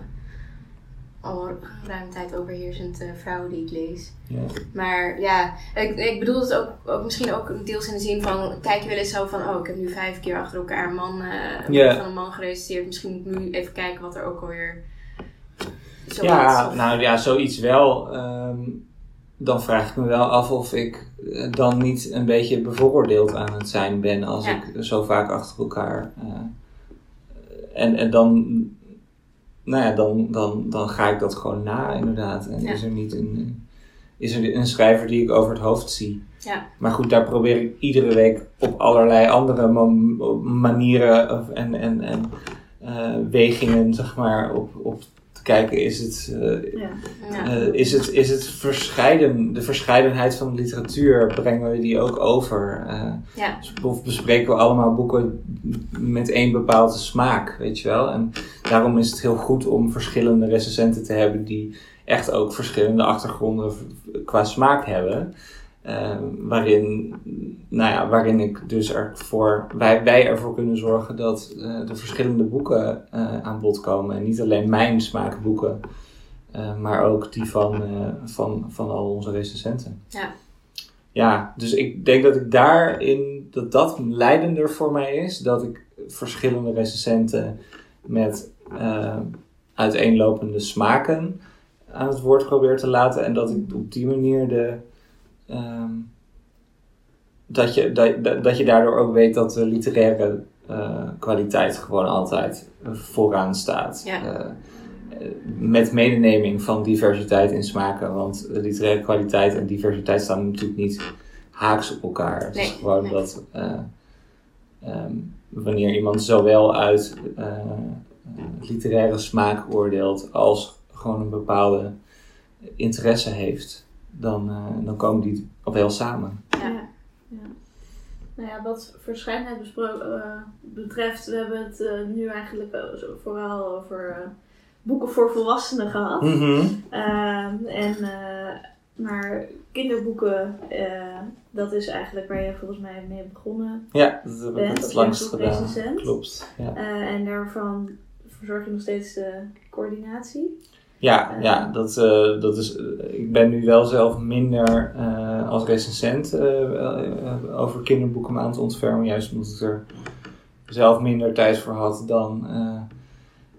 al ruim tijd overheersend eh, vrouwen die ik lees. Ja. Maar ja, ik, ik bedoel het ook, ook misschien ook deels in de zin van, kijk je wel eens zo van, oh ik heb nu vijf keer achter elkaar een man, eh, van een man geregistreerd. Misschien moet ik nu even kijken wat er ook alweer zoiets Ja, of- nou ja, zoiets wel. Ehm, dan vraag ik me wel af of ik eh, dan niet een beetje bevooroordeeld aan het zijn ben als Ja. ik zo vaak achter elkaar. eh, en, en dan, nou ja, dan, dan, dan ga ik dat gewoon na, inderdaad. En Ja. is er niet een, is er een schrijver die ik over het hoofd zie. Ja. Maar goed, daar probeer ik iedere week op allerlei andere manieren en, en, en eh, wegingen, zeg maar, op, op kijken. Is het, eh, ja. ja. eh, is het, is het verscheiden, de verscheidenheid van de literatuur, brengen we die ook over? Eh, Ja. Of bespreken we allemaal boeken met één bepaalde smaak, weet je wel? En daarom is het heel goed om verschillende recensenten te hebben die echt ook verschillende achtergronden qua smaak hebben. Eh, waarin, nou ja, waarin ik dus ervoor, wij, wij ervoor kunnen zorgen dat eh de verschillende boeken eh, aan bod komen. En niet alleen mijn smaakboeken, eh, maar ook die van, van, van al onze recensenten. Ja. Ja, dus ik denk dat ik daarin, dat dat leidender voor mij is. Dat ik verschillende recensenten met uiteenlopende smaken aan het woord probeer te laten. En dat ik op die manier de. Ehm, dat, je, dat, dat- je daardoor ook weet dat de literaire eh, kwaliteit gewoon altijd vooraan staat. Ja. Eh, met medeneming van diversiteit in smaken. Want literaire kwaliteit en diversiteit staan natuurlijk niet haaks op elkaar. Het is Nee, gewoon nee. dat eh, ehm, wanneer iemand zowel uit literaire smaak oordeelt als gewoon een bepaalde interesse heeft, dan, eh, dan komen die op heel samen. Ja. Ja. Nou ja, wat verscheidenheid bespro- eh, betreft, we hebben het eh, nu eigenlijk vooral over eh, boeken voor volwassenen gehad. Ehm, en, eh, maar kinderboeken, eh, dat is eigenlijk waar je volgens mij mee hebt begonnen. Ja, dat heb ik Bent het langst gedaan. recensent? Klopt. Ja. Eh, en daarvan verzorg je nog steeds de coördinatie. Ja, ja dat, eh, dat is, eh, ik ben nu wel zelf minder eh, als recensent over kinderboeken aan het ontfermen. Juist omdat ik er zelf minder tijd voor had dan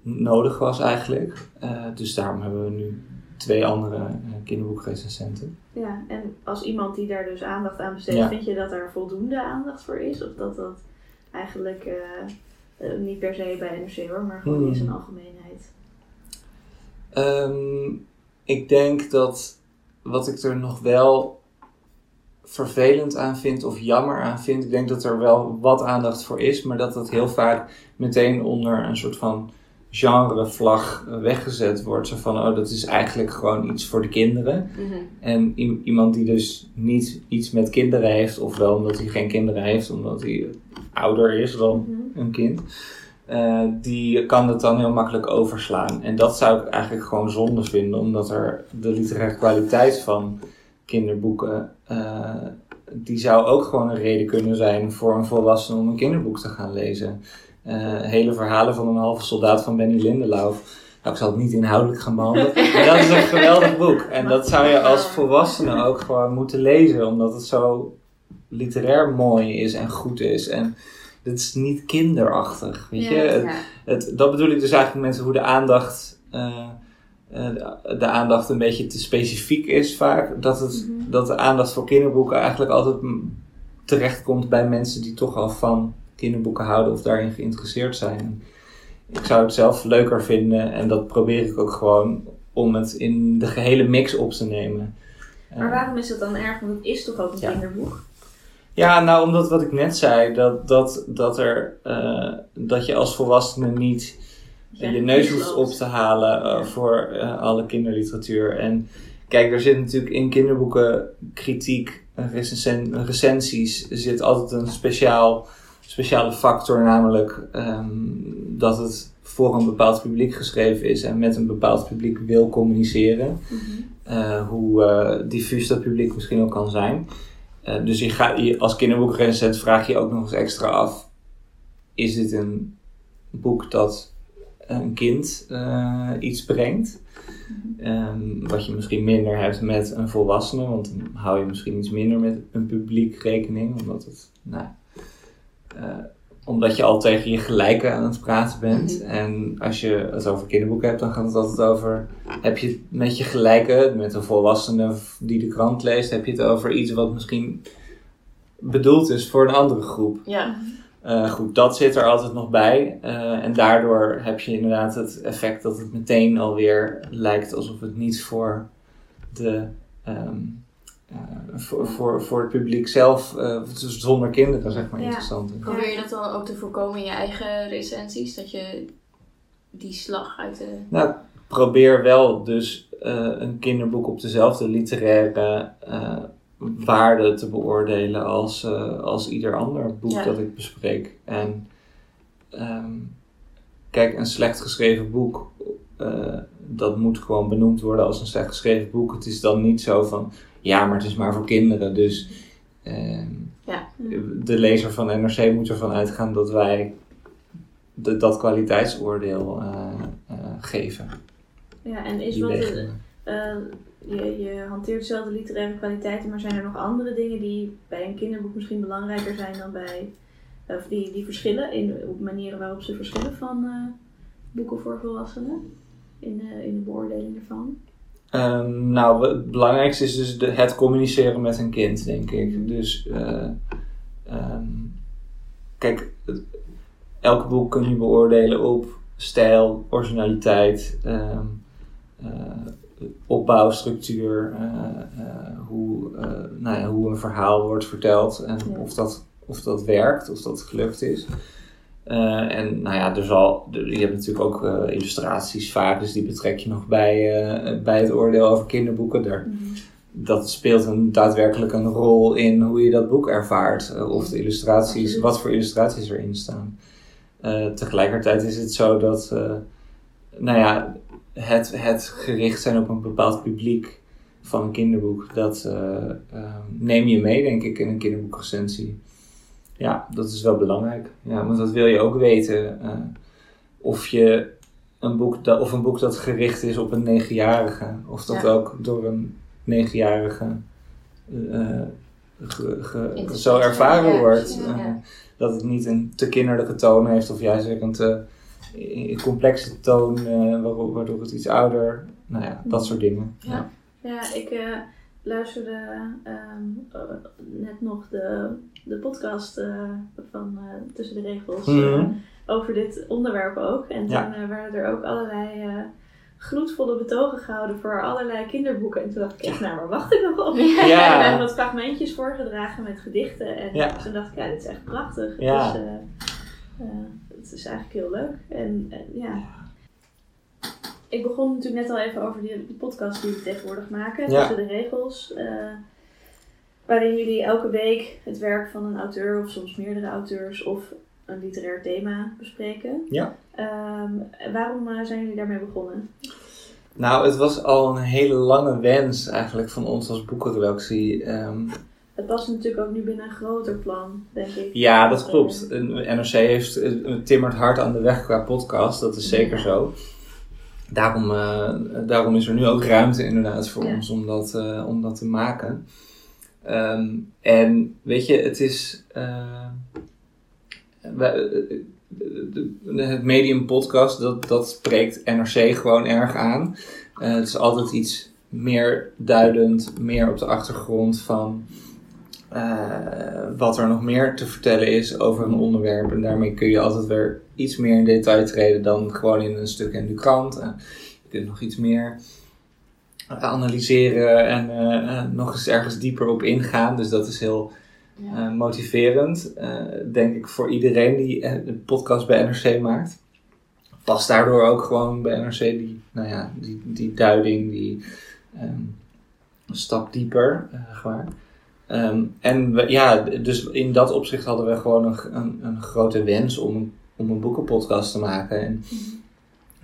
nodig was eigenlijk. Dus daarom hebben we nu twee andere kinderboekrecensenten. Ja, en als iemand die daar dus aandacht aan besteedt, Ja. vind je dat daar voldoende aandacht voor is? Of dat dat eigenlijk niet per se bij NRC hoor, maar gewoon Hmm. in zijn algemeenheid? Ehm, ik denk dat wat ik er nog wel vervelend aan vind of jammer aan vind, ik denk dat er wel wat aandacht voor is, maar dat dat heel vaak meteen onder een soort van genrevlag eh, weggezet wordt. Zo van, oh, dat is eigenlijk gewoon iets voor de kinderen. Mhm. En iemand die dus niet iets met kinderen heeft, ofwel omdat hij geen kinderen heeft, omdat hij ouder is dan Mhm. een kind, eh, die kan het dan heel makkelijk overslaan. En dat zou ik eigenlijk gewoon zonde vinden, omdat er de literaire kwaliteit van kinderboeken, eh, die zou ook gewoon een reden kunnen zijn voor een volwassene om een kinderboek te gaan lezen. Eh, hele verhalen van een halve soldaat van Benny Lindelau. Nou, ik zal het niet inhoudelijk gaan behandelen. Maar dat is een geweldig boek. En dat zou je als volwassene ook gewoon moeten lezen. Omdat het zo literair mooi is en goed is. En het is niet kinderachtig. Weet je? Ja, Het- dat bedoel ik dus eigenlijk met hoe de aandacht, eh, eh, de, de aandacht een beetje te specifiek is vaak. Dat, het, Mhm. dat de aandacht voor kinderboeken eigenlijk altijd terechtkomt bij mensen die toch al van kinderboeken houden of daarin geïnteresseerd zijn. Ik zou het zelf leuker vinden en dat probeer ik ook gewoon om het in de gehele mix op te nemen. Maar Eh, waarom is het dan erg? Want het is toch ook een Ja. kinderboek? Ja, nou, omdat wat ik net zei, dat, dat, dat, er, eh, dat je als volwassene niet Ja, je neus hoeft op te halen eh, voor eh, alle kinderliteratuur. En kijk, er zit natuurlijk in kinderboeken kritiek, en recensen- recensies, zit altijd een speciaal, speciale factor, namelijk ehm, dat het voor een bepaald publiek geschreven is en met een bepaald publiek wil communiceren. Mhm. Hoe diffuus dat publiek misschien ook kan zijn. Eh, dus je gaat, je, als kinderboekrecensent vraag je ook nog eens extra af: is dit een boek dat een kind eh, iets brengt? Ehm, wat je misschien minder hebt met een volwassene, want dan hou je misschien iets minder met een publiek rekening, omdat het, nou, eh, omdat je al tegen je gelijken aan het praten bent. Mhm. En als je het over kinderboeken hebt, dan gaat het altijd over heb je het met je gelijke, met een volwassene die de krant leest, heb je het over iets wat misschien bedoeld is voor een andere groep. Ja. Eh, goed, dat zit er altijd nog bij. Eh, en daardoor heb je inderdaad het effect dat het meteen alweer lijkt alsof het niet voor, de, ehm, eh, voor, voor, voor het publiek zelf, dus zonder kinderen, zeg maar, Ja. interessant is. Probeer je dat dan ook te voorkomen in je eigen recensies? Dat je die slag uit de... Nou, probeer wel dus eh, een kinderboek op dezelfde literaire eh, waarde te beoordelen als, eh, als ieder ander boek Ja. dat ik bespreek. En ehm, kijk, een slecht geschreven boek, dat moet gewoon benoemd worden als een slecht geschreven boek. Het is dan niet zo van, ja, maar het is maar voor kinderen, dus ehm, Ja. de lezer van NRC moet ervan uitgaan dat wij de, dat kwaliteitsoordeel geven. Ja, en is wat de, eh, je, je hanteert dezelfde literaire kwaliteiten, maar zijn er nog andere dingen die bij een kinderboek misschien belangrijker zijn dan bij, of die, die verschillen in op manieren waarop ze verschillen van eh, boeken voor volwassenen? In de, in de beoordeling ervan? Ehm, nou, het belangrijkste is dus de, het communiceren met een kind, denk ik. Dus, eh, ehm, kijk, het- elk boek kun je beoordelen op stijl, originaliteit, ehm, eh, opbouw, structuur, eh, eh, hoe, nou ja, hoe een verhaal wordt verteld en Ja. of, dat, of dat werkt, of dat gelukt is. En nou ja, er zal, er- je hebt natuurlijk ook illustraties vaak, dus die betrek je nog bij, bij het oordeel over kinderboeken. Daar, dat speelt een, daadwerkelijk een rol in hoe je dat boek ervaart. of de illustraties, wat voor illustraties erin staan. Tegelijkertijd is het zo dat, nou ja, het, het gericht zijn op een bepaald publiek van een kinderboek, dat eh, eh, neem je mee, denk ik, in een kinderboekrecensie. Ja, dat is wel belangrijk. Ja, want dat wil je ook weten. eh, of je een boek, dat, of een boek dat gericht is op een negenjarige, of dat Ja. ook door een negenjarige ge- ge- Interessant, zo ervaren wordt. Dat het niet een te kinderlijke toon heeft, of juist weer een te complexe toon, eh, waardoor, waardoor het iets ouder, nou ja, dat soort dingen. Ja. Ja, ik eh, luisterde ehm, eh, net nog de, de podcast eh, van eh, Tussen de Regels Mhm. over dit onderwerp ook. En Ja. toen eh, werden er ook allerlei eh, gloedvolle betogen gehouden voor allerlei kinderboeken. En toen dacht ik echt, nou, waar wacht ik nog op? Ja. En er werden wat fragmentjes voorgedragen met gedichten. En Ja. toen dacht ik, ja, dit is echt prachtig. Ja. Dus, het is eigenlijk heel leuk. En, en ja... Ik begon natuurlijk net al even over die, die podcast die we tegenwoordig maken, Ja. tussen de regels. eh, waarin jullie elke week het werk van een auteur of soms meerdere auteurs of een literair thema bespreken. Ja. Ehm, waarom eh, zijn jullie daarmee begonnen? Nou, het was al een hele lange wens eigenlijk van ons als boekenredactie. Ehm, Het past natuurlijk ook nu binnen een groter plan, denk ik. ja, dat klopt. NRC heeft eh, timmert hard aan de weg qua podcast, dat is zeker Ja. zo. Daarom, eh, daarom is er nu ook ruimte inderdaad voor Ja. ons om dat, eh, om dat te maken. Ehm, en weet je, het is. de- het medium podcast, dat, dat spreekt NRC gewoon erg aan. Het is altijd iets meer duidend, meer op de achtergrond van wat er nog meer te vertellen is over een onderwerp. En daarmee kun je altijd weer iets meer in detail treden dan gewoon in een stuk in de krant. Eh, je kunt nog iets meer analyseren en eh, eh, nog eens ergens dieper op ingaan. Dus dat is heel uh, motiverend. Uh, denk ik voor iedereen die een podcast bij NRC maakt. Past daardoor ook gewoon bij NRC die, nou ja, die, die duiding, die um, stap dieper. gewoon. Um, en we, ja, dus in dat opzicht hadden we gewoon een, een, een grote wens om, om een boekenpodcast te maken. En mhm.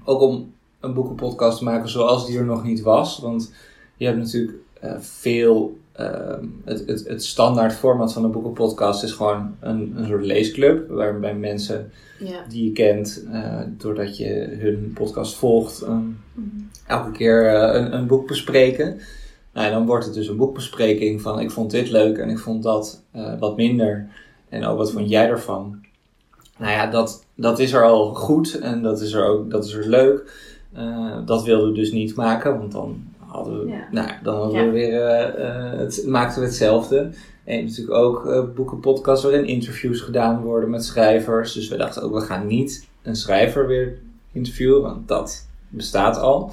ook om een boekenpodcast te maken zoals die er nog niet was. Want je hebt natuurlijk uh, veel. Uh, het, het, het standaard format van een boekenpodcast is gewoon een, een soort leesclub. Waarbij mensen ja. die je kent, uh, doordat je hun podcast volgt, um, mm elke keer een, een boek bespreken. Nou, dan wordt het dus een boekbespreking van ik vond dit leuk en ik vond dat uh, wat minder. En ook wat vond jij ervan? Nou ja, dat, dat is er al goed en dat is er ook dat is er leuk. Uh, dat wilden we dus niet maken, want dan hadden we, ja. nou, dan hadden ja. we weer, uh, het, maakten we hetzelfde. En natuurlijk ook uh, boekenpodcasts waarin interviews gedaan worden met schrijvers. Dus we dachten ook, we gaan niet een schrijver weer interviewen, want dat bestaat al.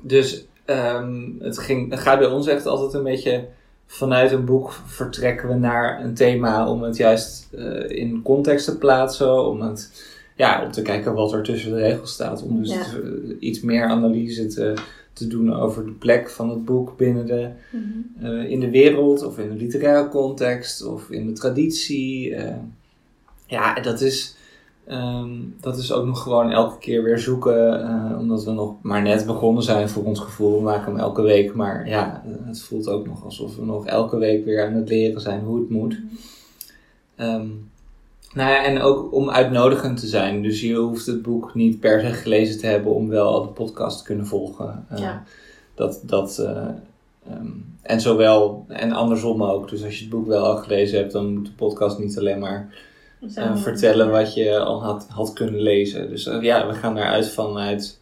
Dus um, het, ging, het gaat bij ons echt altijd een beetje vanuit een boek vertrekken we naar een thema om het juist uh, in context te plaatsen, om het ja, om te kijken wat er tussen de regels staat, om dus ja. te, iets meer analyse te, te doen over de plek van het boek binnen de, mm -hmm. uh, in de wereld of in de literaire context of in de traditie. Uh, ja, dat is Um, dat is ook nog gewoon elke keer weer zoeken, uh, omdat we nog maar net begonnen zijn voor ons gevoel. We maken hem elke week, maar ja, het voelt ook nog alsof we nog elke week weer aan het leren zijn hoe het moet. Um, nou ja, en ook om uitnodigend te zijn. Dus je hoeft het boek niet per se gelezen te hebben om wel de podcast te kunnen volgen. Uh, ja. Dat, dat, uh, um, en zowel, en andersom ook. Dus als je het boek wel al gelezen hebt, dan moet de podcast niet alleen maar uh, vertellen wat je al had, had kunnen lezen. Dus uh, ja, we gaan daaruit vanuit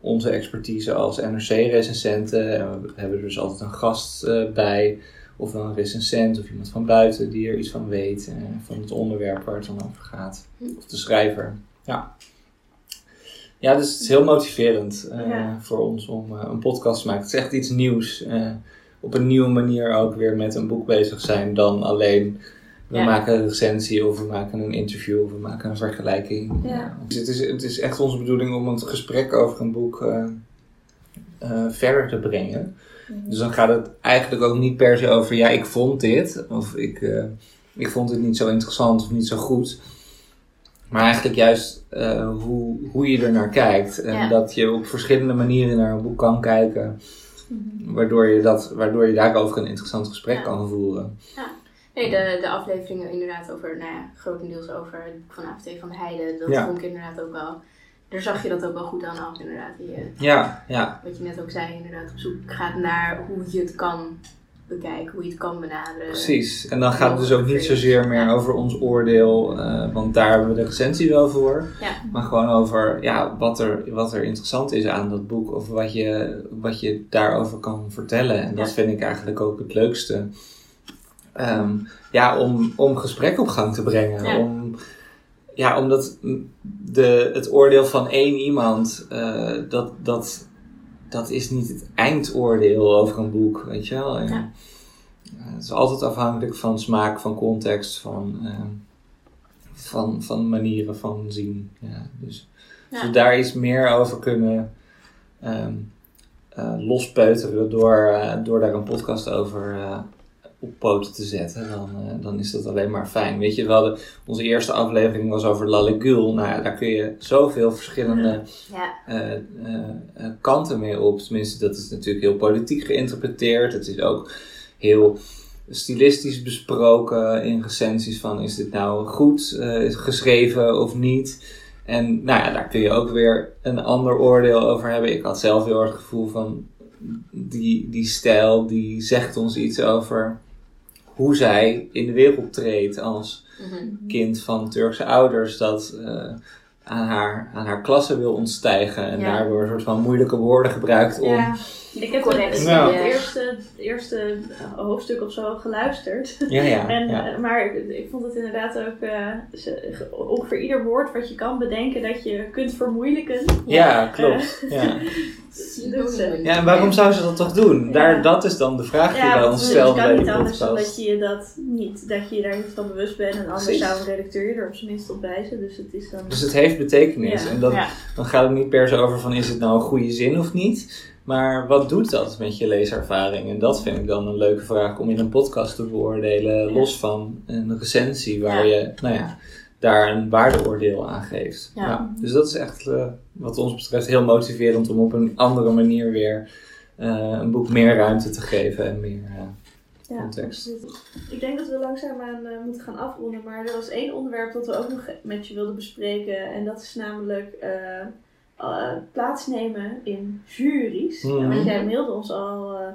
onze expertise als NRC-recensenten. We hebben er dus altijd een gast uh, bij, of een recensent of iemand van buiten die er iets van weet, van het onderwerp waar het dan over gaat. Of de schrijver. Ja. Ja, dus het is heel motiverend ja. voor ons om een podcast te maken. Het is echt iets nieuws. op een nieuwe manier ook weer met een boek bezig zijn dan alleen we maken een recensie of we maken een interview of we maken een vergelijking. Ja. Dus het, is, het is echt onze bedoeling om het gesprek over een boek uh, uh, verder te brengen. Mhm. Dus dan gaat het eigenlijk ook niet per se over, ja, ik vond dit of ik, uh, ik vond het niet zo interessant of niet zo goed. Maar eigenlijk juist hoe, hoe je er naar kijkt. En ja. dat je op verschillende manieren naar een boek kan kijken. Mhm. Waardoor, je dat, waardoor je daarover een interessant gesprek ja. kan voeren. Ja. Nee, de, de afleveringen inderdaad over, nou ja, grotendeels over het boek van AFT van de Heide. Dat ja. vond ik inderdaad ook wel. Daar zag je dat ook wel goed aan af, inderdaad. Die, ja, ja. Wat je net ook zei, inderdaad, op zoek gaat naar hoe je het kan bekijken, hoe je het kan benaderen. Precies. En dan gaat het dus ook niet zozeer meer ja. over ons oordeel, uh, want daar hebben we de recensie wel voor. Ja. Maar gewoon over ja, wat, er, wat er interessant is aan dat boek of wat je, wat je daarover kan vertellen. En dat vind ik eigenlijk ook het leukste. Um, ja, om, om gesprek op gang te brengen. Ja. Om, ja, omdat de, het oordeel van één iemand, uh, dat, dat, dat is niet het eindoordeel over een boek, weet je wel. En, ja. uh, het is altijd afhankelijk van smaak, van context, van, uh, van, van manieren van zien. Ja, dus als we daar iets meer over kunnen um, lospeuteren door, door daar een podcast over op poten te zetten, dan, uh, dan is dat alleen maar fijn. Weet je, we hadden, onze eerste aflevering was over Lalegul. Nou daar kun je zoveel verschillende ja. uh, uh, kanten mee op. Tenminste, dat is natuurlijk heel politiek geïnterpreteerd. Het is ook heel stilistisch besproken in recensies van is dit nou goed geschreven of niet. En nou ja, daar kun je ook weer een ander oordeel over hebben. Ik had zelf heel erg het gevoel van die, die stijl die zegt ons iets over hoe zij in de wereld treedt als mm-hmm. kind van Turkse ouders. Dat uh, aan, haar, aan haar klasse wil ontstijgen. En ja. daardoor een soort van moeilijke woorden gebruikt om, ja. Ik heb Correct. het, Nou. het eerste, het eerste eh, hoofdstuk of zo geluisterd. Ja, ja. En, ja. eh, maar ik vond het inderdaad ook eh, ze- ongeveer ieder woord wat je kan bedenken dat je kunt vermoeilijken. Ja, klopt. Ja. Synoniemen. ja, en waarom zou ze dat toch doen? Daar, Ja. dat is dan de vraag die Ja, wij ons het stellen kan bij niet de anders dan podcast. dat je dat niet, dat je je daar niet van bewust bent en anders Precies. zou een redacteur je er op zijn minst op wijzen. Dus het is dan. Dus het heeft betekenis. Ja. En dat, Ja. dan gaat het niet per se over van is het nou een goede zin of niet. Maar wat doet dat met je leeservaring? En dat vind ik dan een leuke vraag om in een podcast te beoordelen. Ja. Los van een recensie waar Ja. je nou ja, daar een waardeoordeel aan geeft. Ja. dus dat is echt eh, wat ons betreft heel motiverend om op een andere manier weer eh, een boek meer ruimte te geven en meer eh, Ja, context. Ik denk dat we langzaamaan eh moeten gaan afronden, maar er was één onderwerp dat we ook nog met je wilden bespreken. En dat is namelijk eh, plaatsnemen in juries. Mhm. Want jij mailde ons al eh,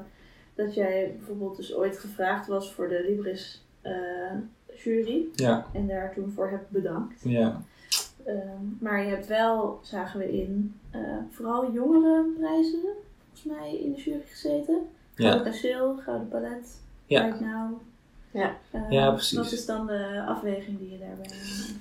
dat jij bijvoorbeeld dus ooit gevraagd was voor de Libris eh, jury. Ja, En daar toen voor hebt bedankt. ja. Ehm, maar je hebt wel, zagen we in, vooral jongere prijzen, volgens mij, in de jury gezeten. Ja. Gouden Kasteel, Gouden Palet, Ja. Right Now. Ja. Eh, Ja, precies. Wat is dan de afweging die je daarbij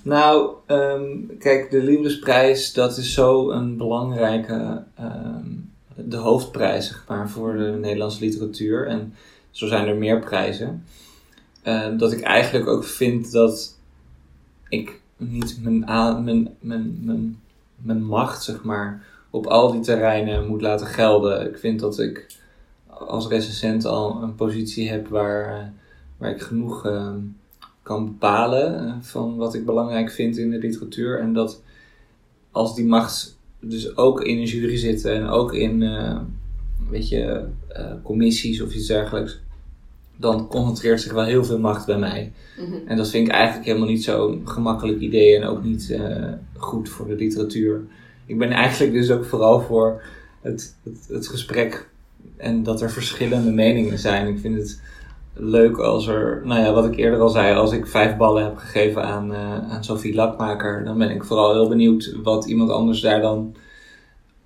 Nou, ehm, kijk, de Librisprijs, dat is zo een belangrijke, ehm, de hoofdprijs, zeg maar, voor de Nederlandse literatuur. En zo zijn er meer prijzen. Eh, dat ik eigenlijk ook vind dat ik niet mijn, mijn, mijn, mijn, mijn macht, zeg maar, op al die terreinen moet laten gelden. Ik vind dat ik als recensent al een positie heb waar, eh, waar ik genoeg ehm, kan bepalen eh, van wat ik belangrijk vind in de literatuur. En dat als die macht dus ook in een jury zit en ook in eh, weet je, eh, commissies of iets dergelijks, dan concentreert zich wel heel veel macht bij mij. Mhm. En dat vind ik eigenlijk helemaal niet zo'n gemakkelijk idee en ook niet goed voor de literatuur. Ik ben eigenlijk dus ook vooral voor het, het, het gesprek en dat er verschillende meningen zijn. Ik vind het leuk als er, nou ja, wat ik eerder al zei, als ik vijf ballen heb gegeven aan, eh, aan Sophie Lakmaker, dan ben ik vooral heel benieuwd wat iemand anders daar dan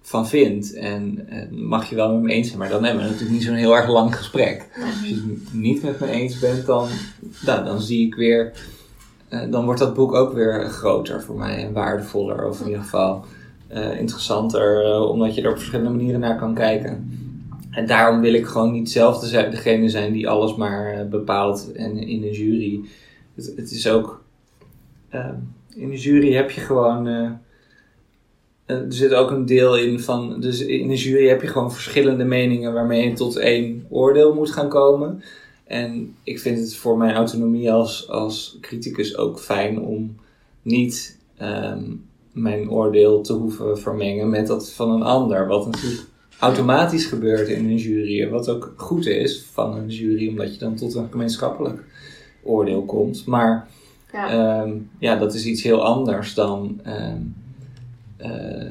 van vindt. En, mag je wel met me eens zijn, maar dan hebben we natuurlijk niet zo'n heel erg lang gesprek. Als je het niet met me eens bent, dan, nou, dan zie ik weer, eh, dan wordt dat boek ook weer groter voor mij en waardevoller, of in ieder geval eh, interessanter, omdat je er op verschillende manieren naar kan kijken. En daarom wil ik gewoon niet zelf de- degene zijn die alles maar eh, bepaalt en in een jury. Het, is ook, eh, in een jury heb je gewoon, eh, eh, er zit ook een deel in van, dus in een jury heb je gewoon verschillende meningen waarmee je tot één oordeel moet gaan komen. En ik vind het voor mijn autonomie als, als criticus ook fijn om niet ehm, mijn oordeel te hoeven vermengen met dat van een ander. Wat natuurlijk automatisch gebeurt in een jury. En wat ook goed is van een jury, omdat je dan tot een gemeenschappelijk oordeel komt. Maar Ja. Ehm, ja, dat is iets heel anders dan ehm, eh,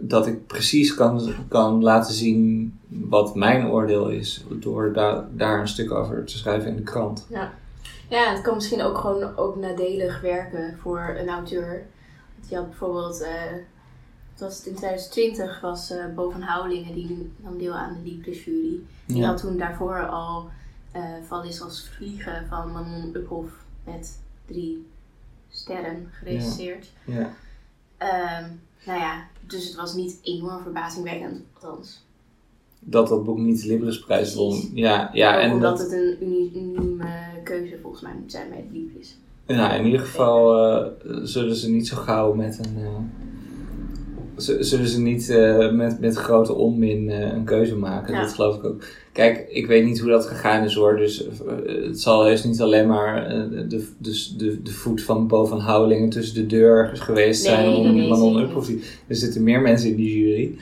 dat ik precies kan, kan laten zien wat mijn oordeel is door da- daar een stuk over te schrijven in de krant. Ja, het kan misschien ook gewoon ook nadelig werken voor een auteur. Je had bijvoorbeeld, eh, was het in 2020, was eh Bo van Houwelingen, die nam deel aan de Libris jury. Die Ja. had toen daarvoor al Val is als vliegen van Manon Uphoff met drie sterren gerecenseerd. Ja. Ehm, nou ja, dus het was niet enorm verbazingwekkend, althans. Dat dat boek niet de Librisprijs won. Ja, ja en omdat dat, het een uni- unieme keuze volgens mij moet zijn bij de Libris. nou, in ieder geval eh, zullen ze niet zo gauw met een. Zullen ze niet eh, met, met grote onmin eh, een keuze maken. Ja. Dat geloof ik ook. Kijk, ik weet niet hoe dat gegaan is hoor. Dus eh, het zal heus niet alleen maar de, dus de, de voet van Bo van Houwelingen tussen de deur geweest Nee, zijn om nee, Manon Uphoff. Er zitten meer mensen in die jury.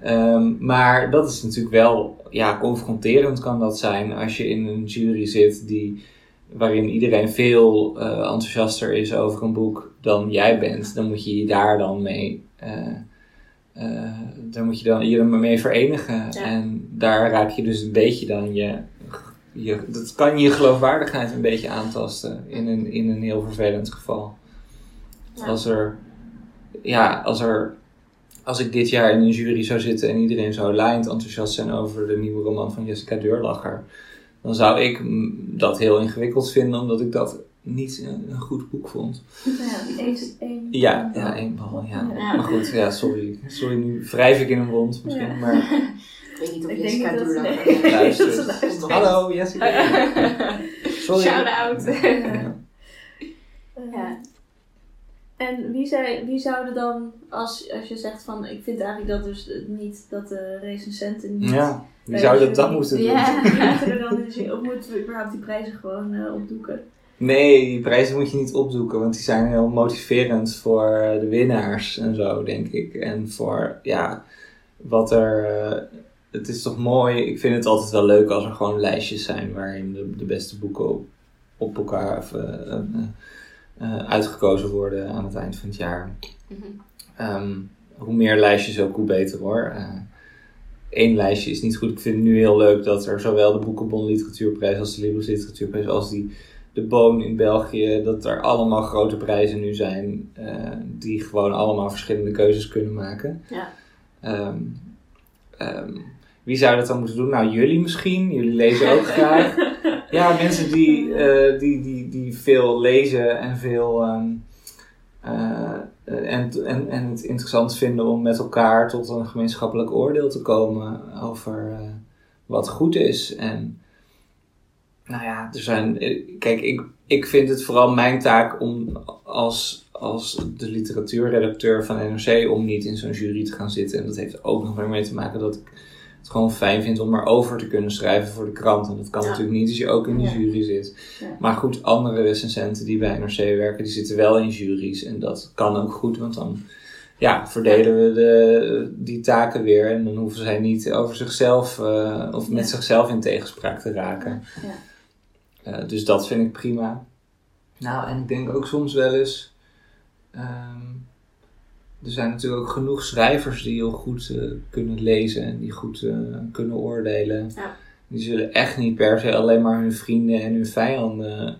Ehm, maar dat is natuurlijk wel, ja, confronterend kan dat zijn als je in een jury zit die, waarin iedereen veel enthousiaster is over een boek dan jij bent. Dan moet je je daar dan mee, eh, daar moet je dan je mee verenigen. Ja. En daar raak je dus een beetje dan je, je, dat kan je geloofwaardigheid een beetje aantasten in een, in een heel vervelend geval. Ja. Als er, ja, als er als ik dit jaar in een jury zou zitten en iedereen zou laaiend enthousiast zijn over de nieuwe roman van Jessica Deurlacher, dan zou ik dat heel ingewikkeld vinden, omdat ik dat niet een, een goed boek vond. Ja, één, één, Ja, ja, één bal, ja. Ja. Maar goed, ja, sorry. Sorry, nu wrijf ik in een wond misschien, Ja. maar Ik weet niet of Ik Jessica ze luistert. Hallo Jessica. Sorry. Shout-out. Ja. Eh, Ja. En wie, zei, wie zouden dan, als, als je zegt van, ik vind eigenlijk dat dus niet, dat de recensenten niet... Ja, wie zou dat dan moeten doen? Ja. Wie moeten er dan in zien? Of moeten we überhaupt die prijzen gewoon eh, opdoeken? Nee, die prijzen moet je niet opdoeken, want die zijn heel motiverend voor de winnaars en zo, denk ik. En voor, ja, wat er. eh, het is toch mooi. Ik vind het altijd wel leuk als er gewoon lijstjes zijn waarin de, de beste boeken op, op elkaar of, eh, eh, uitgekozen worden aan het eind van het jaar. Mhm. Ehm, hoe meer lijstjes ook, hoe beter hoor. Eén lijstje is niet goed. Ik vind het nu heel leuk dat er zowel de Boekenbon Literatuurprijs als de Libris Literatuurprijs als die de Boon in België, dat er allemaal grote prijzen nu zijn eh, die gewoon allemaal verschillende keuzes kunnen maken. Ja. Ehm, ehm, wie zou dat dan moeten doen? Nou, jullie misschien. Jullie lezen ook graag. Ja, mensen die, eh, die, die, die veel lezen en veel. ehm, eh, en, en, en het interessant vinden om met elkaar tot een gemeenschappelijk oordeel te komen over wat goed is. En nou ja, er zijn. eh, Kijk, ik, ik vind het vooral mijn taak om als, als de literatuurredacteur van NRC om niet in zo'n jury te gaan zitten. En dat heeft ook nog weer mee te maken dat ik het gewoon fijn vind om erover te kunnen schrijven voor de krant. En dat kan Ja. natuurlijk niet als je ook in de jury zit. Ja. Maar goed, andere recensenten die bij NRC werken, die zitten wel in juries. En dat kan ook goed, want dan ja, verdelen we de, die taken weer. En dan hoeven zij niet over zichzelf eh, of met zichzelf in tegenspraak te raken. Ja. Eh, dus dat vind ik prima. Nou, en ik denk ook soms wel eens. ehm, er zijn natuurlijk ook genoeg schrijvers die heel goed eh, kunnen lezen en die goed eh, kunnen oordelen. Ja. Die zullen echt niet per se alleen maar hun vrienden en hun vijanden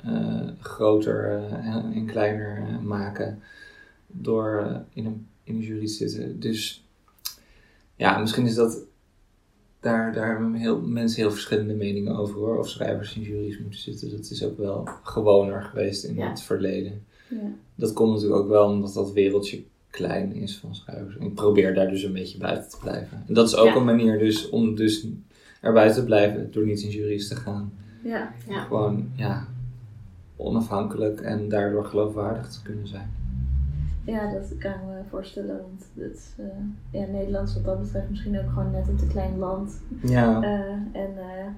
groter en, kleiner maken door in, een, in een jury te zitten. Dus ja, misschien is dat. Daar, daar hebben heel, mensen heel verschillende meningen over hoor. Of schrijvers in juries moeten zitten. Dat is ook wel gewoner geweest in Ja. het verleden. Ja. Dat komt natuurlijk ook wel omdat dat wereldje klein is van schrijvers. En ik probeer daar dus een beetje buiten te blijven. En dat is ook Ja. een manier dus om dus er buiten te blijven door niet in juries te gaan. Ja. Gewoon, ja, onafhankelijk en daardoor geloofwaardig te kunnen zijn. Ja, dat kan ik me voorstellen. Want het, eh, ja, Nederland is wat dat betreft misschien ook gewoon net een te klein land. Ja, Eh, en,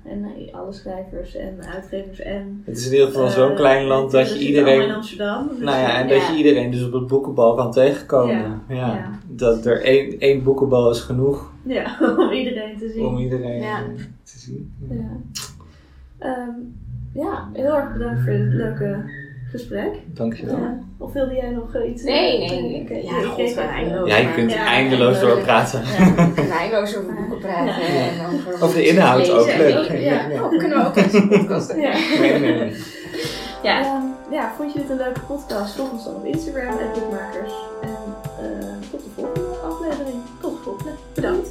eh, en alle schrijvers en uitgevers en... het is in ieder geval zo'n klein land dat je allemaal in iedereen... Amsterdam. dus- Nou ja, en dat je iedereen dus op het boekenbal kan tegenkomen. Ja, Ja, ja. Dat er één, één boekenbal is genoeg Ja, om iedereen te zien. om iedereen Ja. te zien. Ja. Ehm, ja, heel erg bedankt voor dit leuke gesprek. Dankjewel. Of wilde jij nog eh, iets Nee, eh, nee. Ja, ik eh, eindeloos. Ja, je kunt eindeloos door praten. Eindeloos over boeken praten. En de inhoud ook, leuk. Ja. Oh, kunnen we ook eens. Ja. Ja. Ehm, ja, vond je dit een leuke podcast? Volg ons dan op Instagram, en Boekmakers. En tot de volgende aflevering. Tot de volgende. Bedankt.